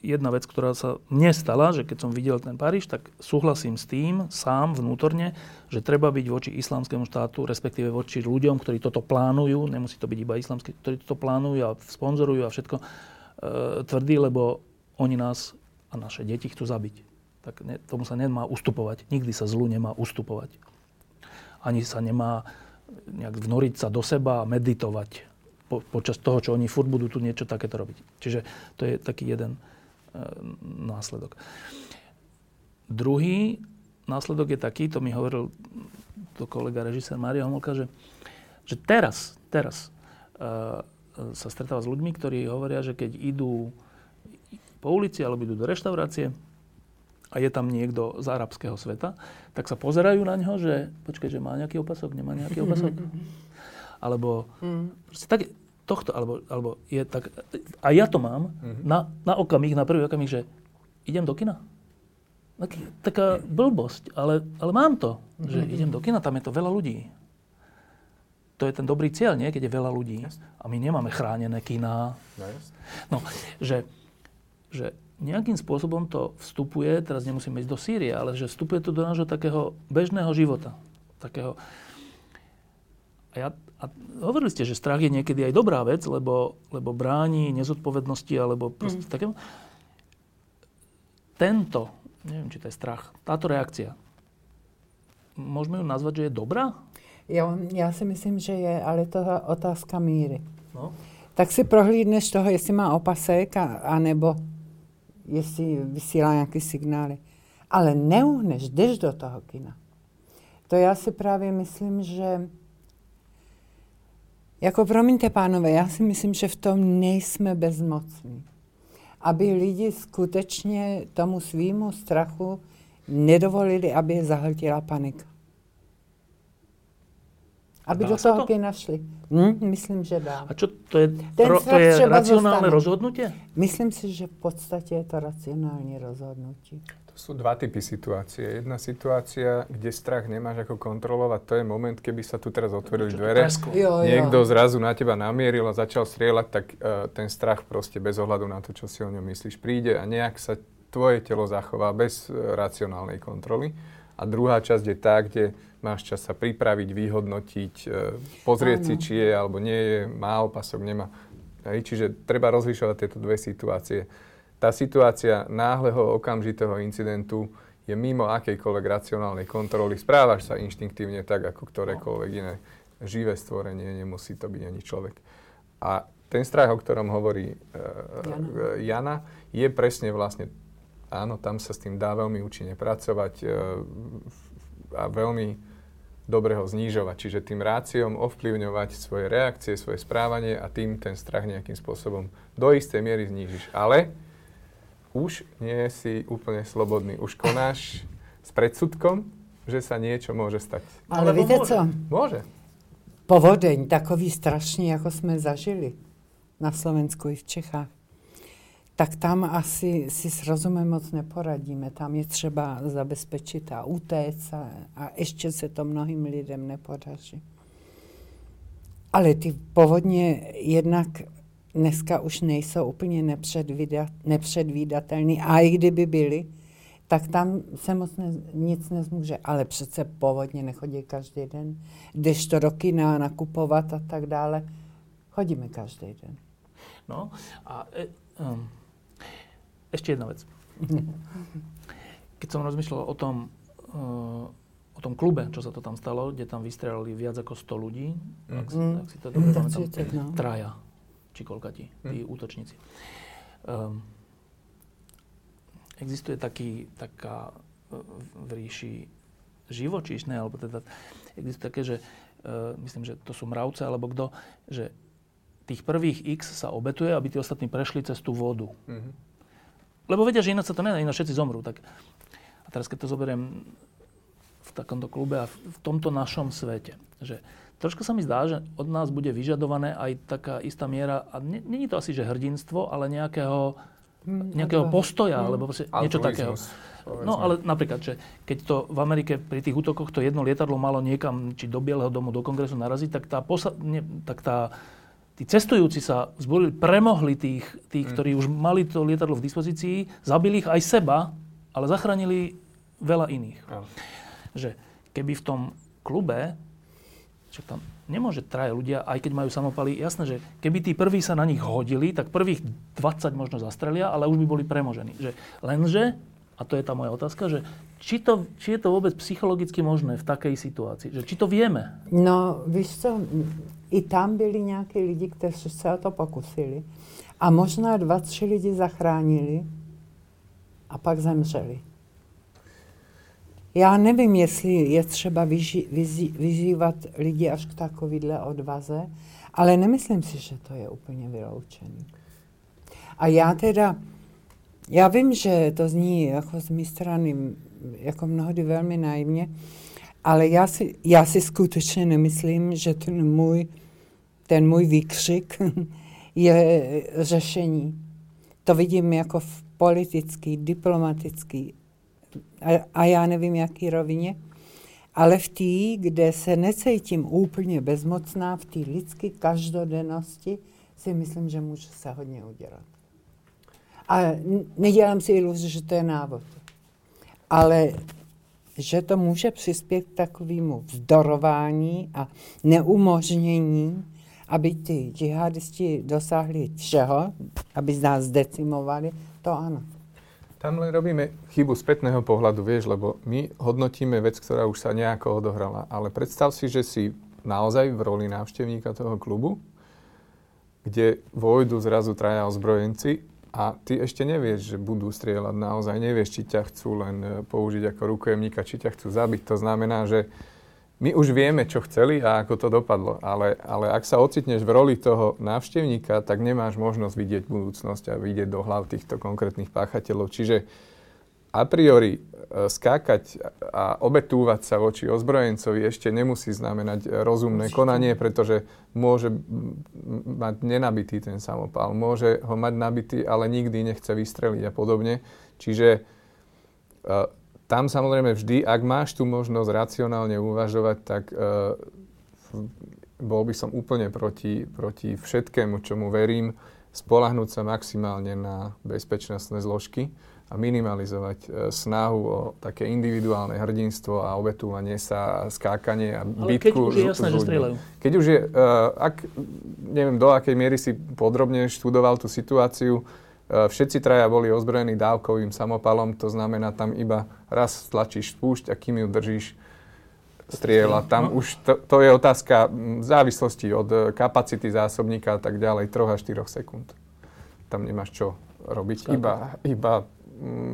jedna vec, ktorá sa mne stala, že keď som videl ten Paríž, tak súhlasím s tým sám vnútorne, že treba byť voči islamskému štátu, respektíve voči ľuďom, ktorí toto plánujú, nemusí to byť iba islamské, ktorí toto plánujú a sponzorujú a všetko, uh, tvrdí, lebo oni nás a naše deti chcú zabiť. Tak ne, tomu sa nemá ustupovať. Nikdy sa zlu nemá ustupovať. Ani sa nemá nejak vnoriť sa do seba a meditovať po, počas toho, čo oni furt budú tu niečo takéto robiť. Čiže to je taký jeden e, následok. Druhý následok je taký, to mi hovoril to kolega režisér Mária Homolka, že, že teraz, teraz e, sa stretáva s ľuďmi, ktorí hovoria, že keď idú po ulici alebo idú do reštaurácie a je tam niekto z arabského sveta, tak sa pozerajú na ňo, že počkaj, že má nejaký opasok, nemá nejaký opasok. Alebo mm. tak, tohto, alebo, alebo je tak, a ja to mám mm-hmm. na, na okamih, na prvý okamih, že idem do kina. Tak, taká blbosť, ale, ale mám to, že mm-hmm. idem do kina, tam je to veľa ľudí. To je ten dobrý cieľ, nie? Keď je veľa ľudí. A my nemáme chránené kina. No, no že že nejakým spôsobom to vstupuje, teraz nemusíme ísť do Sýrie, ale že vstupuje to do nášho takého bežného života. Takého... A, ja, a hovorili ste, že strach je niekedy aj dobrá vec, lebo, lebo bráni nezodpovednosti alebo proste mm. takému. Tento, neviem, či to je strach, táto reakcia, môžeme ju nazvať, že je dobrá? Jo, já si myslím, že je, ale to je otázka míry. No. Tak si prohlídneš toho, jestli má opasek, a, anebo jestli vysílá nějaké signály. Ale neuhneš, jdeš do toho kina. To já si právě myslím, že jako promiňte pánové, já si myslím, že v tom nejsme bezmocní. aby lidi skutečně tomu svýmu strachu nedovolili, aby je zahltila panika. Aby do toho to? našli. Hm, myslím, že dá. A čo to je, Ten ro, to je racionálne zostane. rozhodnutie? Myslím si, že v podstate je to racionálne rozhodnutie. To sú dva typy situácie. Jedna situácia, kde strach nemáš ako kontrolovať, to je moment, keby sa tu teraz otvorili čo dvere. Jo, jo. Niekto zrazu na teba namieril a začal strieľať, tak uh, ten strach proste bez ohľadu na to, čo si o ňom myslíš, príde a nejak sa tvoje telo zachová bez uh, racionálnej kontroly. A druhá časť je tá, kde máš čas sa pripraviť, vyhodnotiť, e, pozrieť Áno. si, či je alebo nie je, má opasok, nemá. Hej, čiže treba rozlišovať tieto dve situácie. Tá situácia náhleho okamžitého incidentu je mimo akejkoľvek racionálnej kontroly. Správaš sa inštinktívne tak, ako ktorékoľvek iné živé stvorenie, nemusí to byť ani človek. A ten strach, o ktorom hovorí uh, Jana. Jana, je presne vlastne, áno, tam sa s tým dá veľmi účinne pracovať uh, a veľmi dobre ho znižovať. Čiže tým ráciom ovplyvňovať svoje reakcie, svoje správanie a tým ten strach nejakým spôsobom do istej miery znížiš. Ale už nie si úplne slobodný. Už konáš s predsudkom, že sa niečo môže stať. Ale víte co? Môže. Povodeň takový strašný, ako sme zažili na Slovensku i v Čechách tak tam asi si s rozumem moc neporadíme. Tam je třeba zabezpečit a utéct a, a ještě se to mnohým lidem nepodaří. Ale ty povodně jednak dneska už nejsou úplně nepředvídat, nepředvídatelný. A i kdyby byly, tak tam se moc ne, nic nezmůže. Ale přece povodně nechodí každý den. Když to roky na, nakupovat a tak dále, chodíme každý den. No a e, um ešte jedna vec. Keď som rozmýšľal o tom, uh, o tom klube, čo sa to tam stalo, kde tam vystrelali viac ako 100 ľudí, mm. ak, si, mm. ak si to dobre mm. pamätám, no. traja, či koľkati, tí mm. útočníci. Um, existuje taký, taká v ríši živočíšnej, alebo teda existuje také, že uh, myslím, že to sú mravce, alebo kto, že tých prvých X sa obetuje, aby tí ostatní prešli cez tú vodu. Mm-hmm. Lebo vedia, že ináč sa to nedá, ináč všetci zomrú. Tak, a teraz keď to zoberiem v takomto klube a v tomto našom svete, že trošku sa mi zdá, že od nás bude vyžadované aj taká istá miera, a není to asi, že hrdinstvo, ale nejakého, hmm, nejakého postoja, hmm. alebo niečo takého. No ale napríklad, že keď to v Amerike pri tých útokoch to jedno lietadlo malo niekam, či do Bieleho domu, do kongresu naraziť, tak tá, posa- ne, tak tá tí cestujúci sa zborili, premohli tých, tých mm. ktorí už mali to lietadlo v dispozícii, zabili ich aj seba, ale zachránili veľa iných. Mm. Že keby v tom klube, však tam nemôže traje ľudia, aj keď majú samopaly, jasné, že keby tí prví sa na nich hodili, tak prvých 20 možno zastrelia, ale už by boli premožení. Že, lenže, a to je tá moja otázka, že či, to, či je to vôbec psychologicky možné v takej situácii? Že či to vieme? No, víš co, i tam byli nějaký lidi, kteří se o to pokusili. A možná dva, tři lidi zachránili a pak zemřeli. Já nevím, jestli je třeba vyži, vyzí, vyzývat lidi až k takovýhle odvaze, ale nemyslím si, že to je úplně vyloučený. A já teda, já vím, že to zní jako z mé strany jako mnohdy velmi naivně, ale já si, já si skutečně nemyslím, že ten můj ten můj výkřik je řešení. To vidím jako v politický, diplomatický a, a já nevím, jaký rovině, ale v té, kde se necítím úplně bezmocná, v té lidské každodennosti, si myslím, že může se hodně udělat. A nedělám si iluzi, že to je návod. Ale že to může přispět k takovému vzdorování a neumožnění aby tí džihadisti dosáhli čeho, aby z nás decimovali, to áno. Tam len robíme chybu spätného pohľadu, vieš, lebo my hodnotíme vec, ktorá už sa nejako odohrala. Ale predstav si, že si naozaj v roli návštevníka toho klubu, kde vojdu zrazu traja ozbrojenci a ty ešte nevieš, že budú strieľať. Naozaj nevieš, či ťa chcú len použiť ako rukojemníka, či ťa chcú zabiť. To znamená, že my už vieme, čo chceli a ako to dopadlo, ale, ale ak sa ocitneš v roli toho návštevníka, tak nemáš možnosť vidieť budúcnosť a vidieť do hlav týchto konkrétnych páchateľov. Čiže a priori e, skákať a obetúvať sa voči ozbrojencovi ešte nemusí znamenať rozumné Určite. konanie, pretože môže mať nenabitý ten samopál, môže ho mať nabitý, ale nikdy nechce vystreliť a podobne. Čiže uh, tam samozrejme vždy, ak máš tú možnosť racionálne uvažovať, tak bol by som úplne proti, proti všetkému, čomu verím, spolahnúť sa maximálne na bezpečnostné zložky a minimalizovať e, snahu o také individuálne hrdinstvo a obetúvanie sa, skákanie a Ale bitku. keď už je jasné, že strieľajú. Keď už je, uh, ak, neviem do akej miery si podrobne študoval tú situáciu, uh, všetci traja boli ozbrojení dávkovým samopalom, to znamená tam iba raz stlačíš spúšť a kým ju držíš, strieľa. Tam no. už to, to je otázka v závislosti od kapacity zásobníka a tak ďalej, 3 až 4 sekúnd. Tam nemáš čo robiť. Iba, iba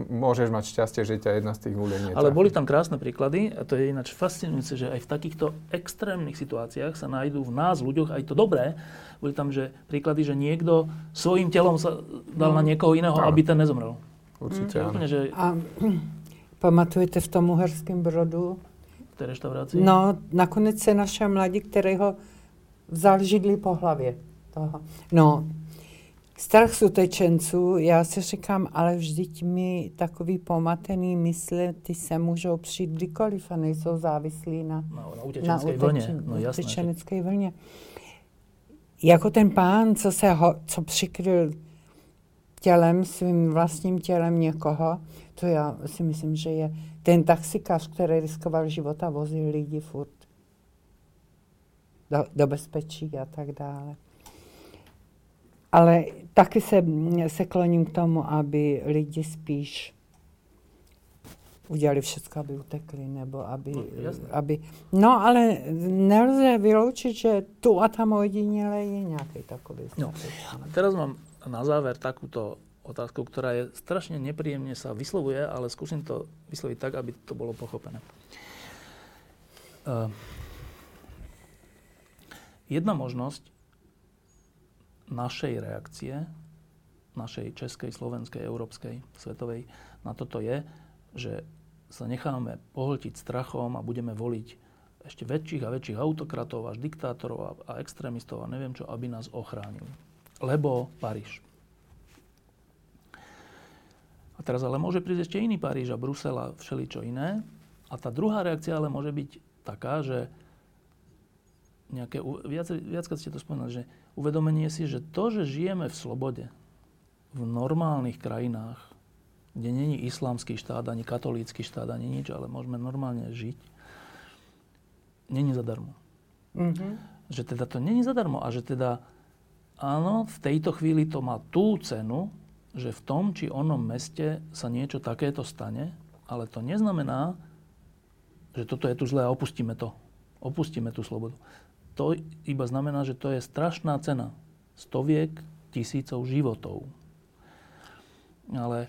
môžeš mať šťastie, že ťa jedna z tých ľudí netrafí. Ale boli tam krásne príklady a to je ináč fascinujúce, že aj v takýchto extrémnych situáciách sa nájdú v nás, ľuďoch, aj to dobré. Boli tam že príklady, že niekto svojim telom sa dal na mm. niekoho iného, no. aby ten nezomrel. Určite, mm. Úplne, že... A pamatujete v tom uherském brodu? V tej reštaurácii? No, nakonec se našel mladí, který ho vzal židli po hlavě. Toho. No, Strach z utečenců, já si říkám, ale vždyť mi takový pomatený mysle, ty se můžou přijít kdykoliv a nejsou závislí na, no, na utečenské na vlně. No, jasné, vlně. Jako ten pán, co se ho, co přikryl tělem, svým vlastním tělem někoho, to já si myslím, že je ten taxikář, který riskoval život a vozil lidi furt do, do bezpečí a tak dále. Ale taky se, se kloním k tomu, aby lidi spíš udělali všechno, aby utekli, nebo aby, no, aby... No, ale nelze vyloučit, že tu a tam ojedinele je nějaký takový No. A teraz mám na záver takúto otázku, ktorá je strašne nepríjemne sa vyslovuje, ale skúsim to vysloviť tak, aby to bolo pochopené. Uh, jedna možnosť našej reakcie, našej českej, slovenskej, európskej, svetovej, na toto je, že sa necháme pohltiť strachom a budeme voliť ešte väčších a väčších autokratov až diktátorov a, a extrémistov a neviem čo, aby nás ochránili. Lebo Paríž. A teraz ale môže prísť ešte iný Paríž a Brusel a všeličo iné. A tá druhá reakcia ale môže byť taká, že nejaké, viac, viackrát ste to spomínali, že uvedomenie si, že to, že žijeme v slobode, v normálnych krajinách, kde není islamský štát, ani katolícky štát, ani nič, ale môžeme normálne žiť, není zadarmo. Mm-hmm. Že teda to není zadarmo a že teda áno, v tejto chvíli to má tú cenu, že v tom či onom meste sa niečo takéto stane, ale to neznamená, že toto je tu zlé a opustíme to. Opustíme tú slobodu to iba znamená, že to je strašná cena. Stoviek tisícov životov. Ale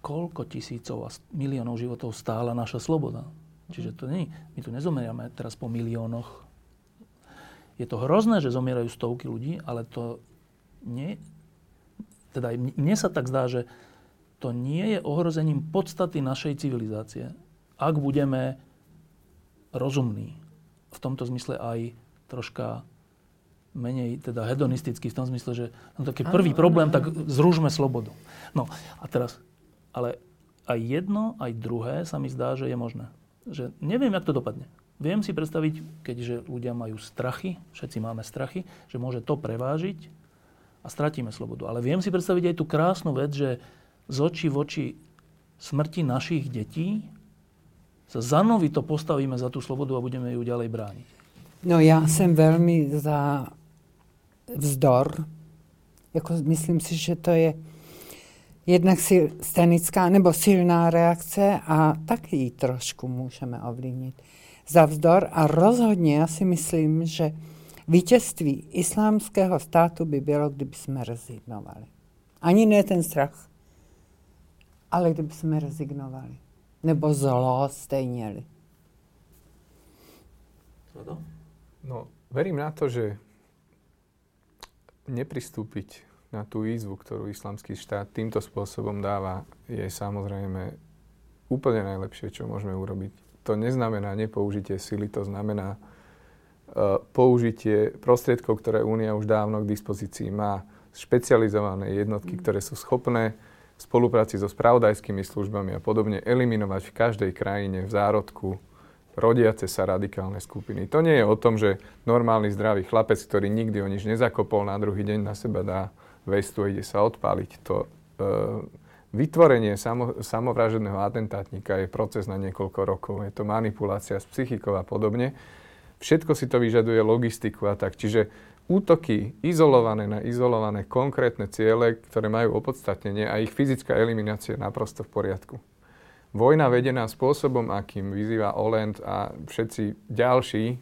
koľko tisícov a miliónov životov stála naša sloboda? Čiže to nie, my tu nezomeriame teraz po miliónoch. Je to hrozné, že zomierajú stovky ľudí, ale to nie... Teda mne sa tak zdá, že to nie je ohrozením podstaty našej civilizácie. Ak budeme rozumní, v tomto zmysle aj troška menej teda hedonistický v tom zmysle, že no, taký prvý problém, tak zružme slobodu. No a teraz, ale aj jedno, aj druhé sa mi zdá, že je možné. Že neviem, jak to dopadne. Viem si predstaviť, keďže ľudia majú strachy, všetci máme strachy, že môže to prevážiť a stratíme slobodu. Ale viem si predstaviť aj tú krásnu vec, že z očí v oči smrti našich detí sa zanovito postavíme za tú slobodu a budeme ju ďalej brániť. No já jsem velmi za vzdor. Jako myslím si, že to je jednak stenická nebo silná reakce a taky ji trošku můžeme ovlivnit. Za vzdor a rozhodně já si myslím, že vítězství islámského státu by bylo, kdyby jsme rezignovali. Ani ne ten strach, ale kdyby jsme rezignovali nebo zlo stejně. No, verím na to, že nepristúpiť na tú výzvu, ktorú islamský štát týmto spôsobom dáva, je samozrejme úplne najlepšie, čo môžeme urobiť. To neznamená nepoužitie sily, to znamená uh, použitie prostriedkov, ktoré Únia už dávno k dispozícii má, špecializované jednotky, mm. ktoré sú schopné spolupráci so spravodajskými službami a podobne eliminovať v každej krajine v zárodku rodiace sa radikálne skupiny. To nie je o tom, že normálny zdravý chlapec, ktorý nikdy o nič nezakopol, na druhý deň na seba dá vestu a ide sa odpáliť. To, e, vytvorenie samo, samovraženého atentátnika je proces na niekoľko rokov. Je to manipulácia s psychikou a podobne. Všetko si to vyžaduje logistiku a tak. Čiže útoky izolované na izolované konkrétne ciele, ktoré majú opodstatnenie a ich fyzická eliminácia je naprosto v poriadku. Vojna vedená spôsobom, akým vyzýva Olend a všetci ďalší e,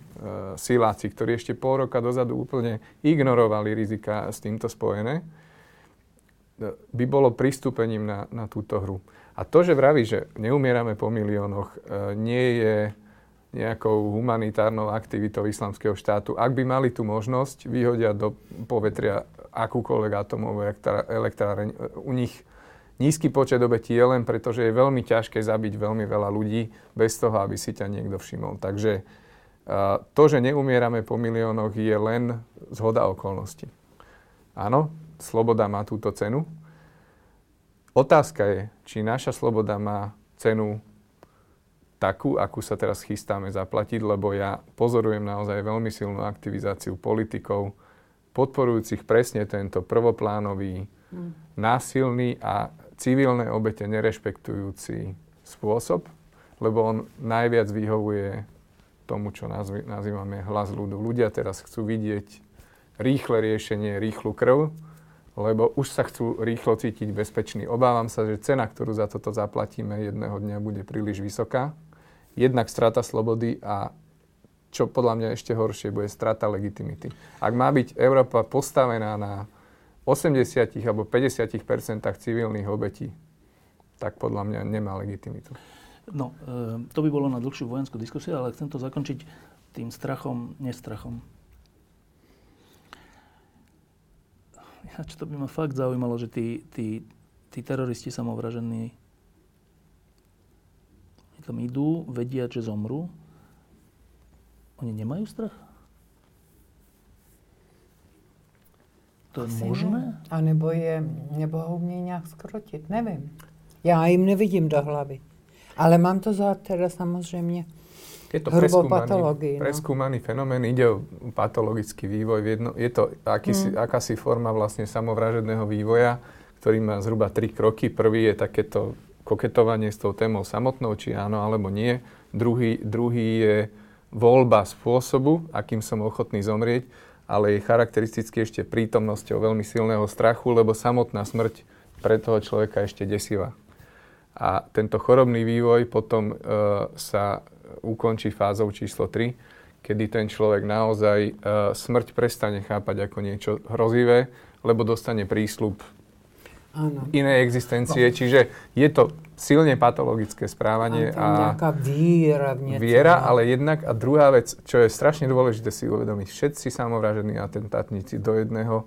siláci, ktorí ešte pol roka dozadu úplne ignorovali rizika s týmto spojené, e, by bolo pristúpením na, na túto hru. A to, že vraví, že neumierame po miliónoch, e, nie je nejakou humanitárnou aktivitou islamského štátu. Ak by mali tú možnosť, vyhodia do povetria akúkoľvek atomovú elektráreň. U nich nízky počet obetí je len preto, že je veľmi ťažké zabiť veľmi veľa ľudí bez toho, aby si ťa niekto všimol. Takže to, že neumierame po miliónoch, je len zhoda okolností. Áno, sloboda má túto cenu. Otázka je, či naša sloboda má cenu takú, akú sa teraz chystáme zaplatiť, lebo ja pozorujem naozaj veľmi silnú aktivizáciu politikov, podporujúcich presne tento prvoplánový, mm. násilný a civilné obete nerešpektujúci spôsob, lebo on najviac vyhovuje tomu, čo nazývame hlas ľudu. Ľudia teraz chcú vidieť rýchle riešenie, rýchlu krv, lebo už sa chcú rýchlo cítiť bezpečný. Obávam sa, že cena, ktorú za toto zaplatíme jedného dňa, bude príliš vysoká. Jednak strata slobody a čo podľa mňa ešte horšie, bude strata legitimity. Ak má byť Európa postavená na 80 alebo 50% civilných obetí, tak podľa mňa nemá legitimitu. No, e, to by bolo na dlhšiu vojenskú diskusiu, ale chcem to zakončiť tým strachom, nestrachom. čo to by ma fakt zaujímalo, že tí, tí, tí teroristi samovražení tam idú, vedia, že zomrú. Oni nemajú strach? To je možné? A nebo, je, nebo ho umí nějak skrotit, nevím. Já jim nevidím do hlavy. Ale mám to za teda samozřejmě je to preskúmaný, no. preskúmaný fenomén, ide o patologický vývoj. Jedno, je to akýsi, mm. akási forma vlastne samovražedného vývoja, ktorý má zhruba tri kroky. Prvý je takéto koketovanie s tou témou samotnou, či áno alebo nie. Druhý, druhý je voľba spôsobu, akým som ochotný zomrieť ale je charakteristicky ešte prítomnosťou veľmi silného strachu, lebo samotná smrť pre toho človeka ešte desivá. A tento chorobný vývoj potom e, sa ukončí fázou číslo 3, kedy ten človek naozaj e, smrť prestane chápať ako niečo hrozivé, lebo dostane prísľub Áno. inej existencie. No. Čiže je to silne patologické správanie. A, a viera v niečo. Viera, ale jednak a druhá vec, čo je strašne dôležité si uvedomiť, všetci samovražení atentátnici do jedného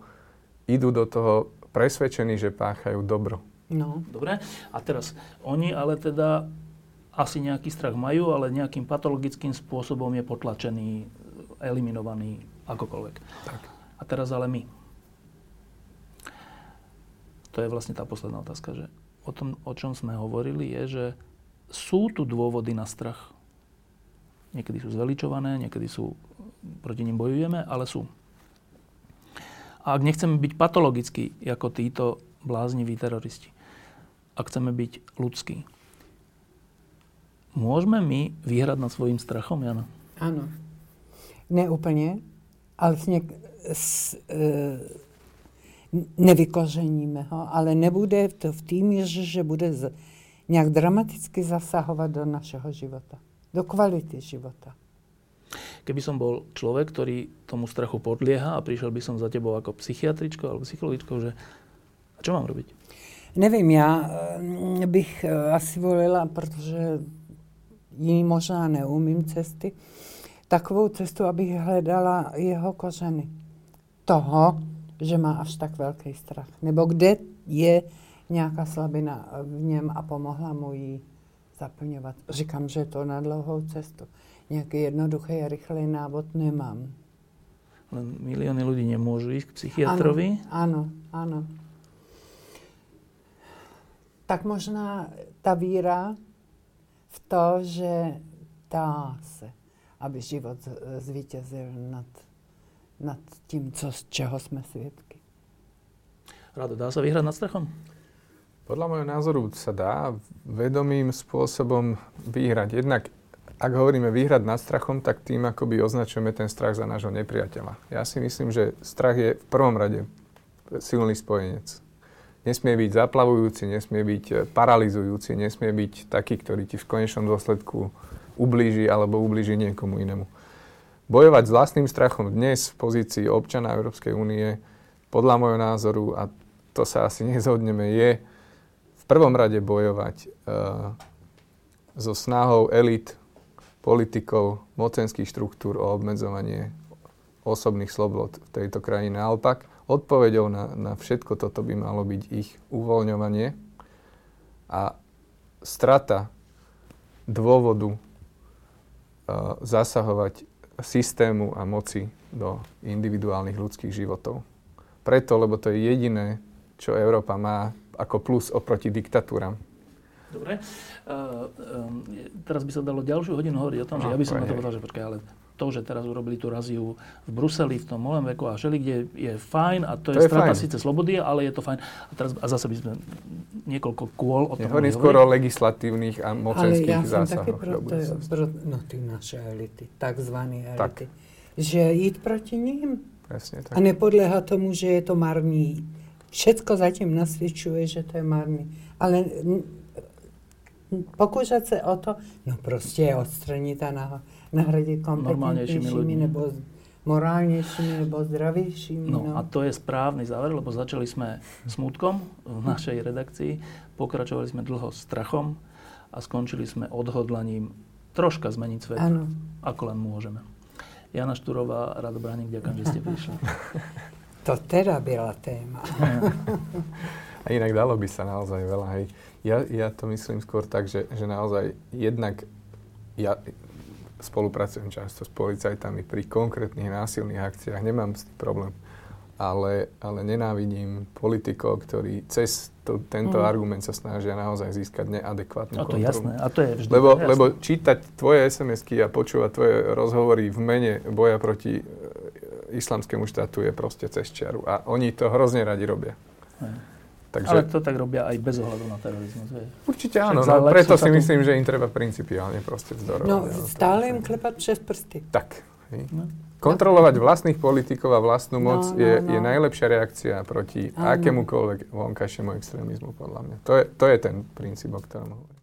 idú do toho presvedčení, že páchajú dobro. No. Dobre. A teraz, oni ale teda asi nejaký strach majú, ale nejakým patologickým spôsobom je potlačený, eliminovaný, akokoľvek. Tak. A teraz ale my to je vlastne tá posledná otázka, že o tom, o čom sme hovorili, je, že sú tu dôvody na strach. Niekedy sú zveličované, niekedy sú, proti nim bojujeme, ale sú. A ak nechceme byť patologickí, ako títo blázniví teroristi, ak chceme byť ľudskí, môžeme my vyhrať nad svojim strachom, Jana? Áno. Neúplne, ale s, niek- s, e, nevykořeníme ho, ale nebude to v tým, že bude z, nějak dramaticky zasahovat do našeho života, do kvality života. Keby som bol človek, ktorý tomu strachu podlieha a prišiel by som za tebou ako psychiatričko alebo psychologičko, že a čo mám robiť? Nevím, já mm, bych eh, asi volila, protože jiný možná neumím cesty, takovou cestu, abych hledala jeho kořeny. Toho, že má až tak velký strach. Nebo kde je nějaká slabina v něm a pomohla mu ji zaplňovat. Říkám, že je to na dlouhou cestu. Nějaký jednoduchý a rychlý návod nemám. Len milióny ľudí nemôžu ísť k psychiatrovi? Áno, áno. Tak možná ta víra v to, že dá se, aby život zvítězil nad, nad tím, co, z čeho jsme svědky. Rado, dá sa vyhrať nad strachom? Podľa môjho názoru sa dá vedomým spôsobom vyhrať. Jednak, ak hovoríme vyhrať nad strachom, tak tým akoby označujeme ten strach za nášho nepriateľa. Ja si myslím, že strach je v prvom rade silný spojenec. Nesmie byť zaplavujúci, nesmie byť e, paralizujúci, nesmie byť taký, ktorý ti v konečnom dôsledku ublíži alebo ublíži niekomu inému. Bojovať s vlastným strachom dnes v pozícii občana Európskej únie, podľa môjho názoru, a to sa asi nezhodneme, je prvom rade bojovať uh, so snahou elit, politikov, mocenských štruktúr o obmedzovanie osobných slobod v tejto krajine. Naopak, odpoveďou na, na všetko toto by malo byť ich uvoľňovanie a strata dôvodu uh, zasahovať systému a moci do individuálnych ľudských životov. Preto, lebo to je jediné, čo Európa má ako plus oproti diktatúram. Dobre. Uh, um, teraz by sa dalo ďalšiu hodinu hovoriť o tom, no, že ja by som na to povedal, že počkaj, ale to, že teraz urobili tú raziu v Bruseli, v tom veku a všeli, kde je fajn a to, to je, je strata síce slobody, ale je to fajn. A, teraz, a zase by sme niekoľko kôl o tom Hovorím skôr o legislatívnych a mocenských ale ja zásahoch. Ale ja pro, no tí naše elity, takzvané elity. Tak. Že ísť proti ním. Presne tak. A nepodlieha tomu, že je to marný Všetko zatím nasvědčuje, že to je marný. Ale pokúšať sa o to, no proste odstraniť a nahradiť kompetentnejšími nebo morálnejšími nebo zdravejšími. No, no a to je správny záver, lebo začali sme smutkom v našej redakcii, pokračovali sme dlho strachom a skončili sme odhodlaním troška zmeniť svet, ano. ako len môžeme. Jana Šturová, Rado Braník, ďakujem, že ste prišli. To teda byla téma. A inak dalo by sa naozaj veľa. Hej. Ja, ja to myslím skôr tak, že, že naozaj jednak ja spolupracujem často s policajtami pri konkrétnych násilných akciách, nemám s tým problém. Ale, ale nenávidím politikov, ktorí cez to, tento mm. argument sa snažia naozaj získať neadekvátnu a to kontrolu. jasné. A to je vždy lebo, jasné. lebo čítať tvoje SMS-ky a počúvať tvoje rozhovory v mene boja proti islamskému štátu je proste cez čiaru. A oni to hrozne radi robia. Takže... Ale to tak robia aj bez ohľadu na terorizmus. Vie. Určite áno, no, preto si tu... myslím, že im treba principiálne proste vzdorovať. No, stále im klepať přes prsty. Tak. No. Kontrolovať vlastných politikov a vlastnú no, moc no, je, no. je najlepšia reakcia proti ano. akémukoľvek vonkajšiemu extrémizmu, podľa mňa. To je, to je ten princíp, o ktorom hovorím.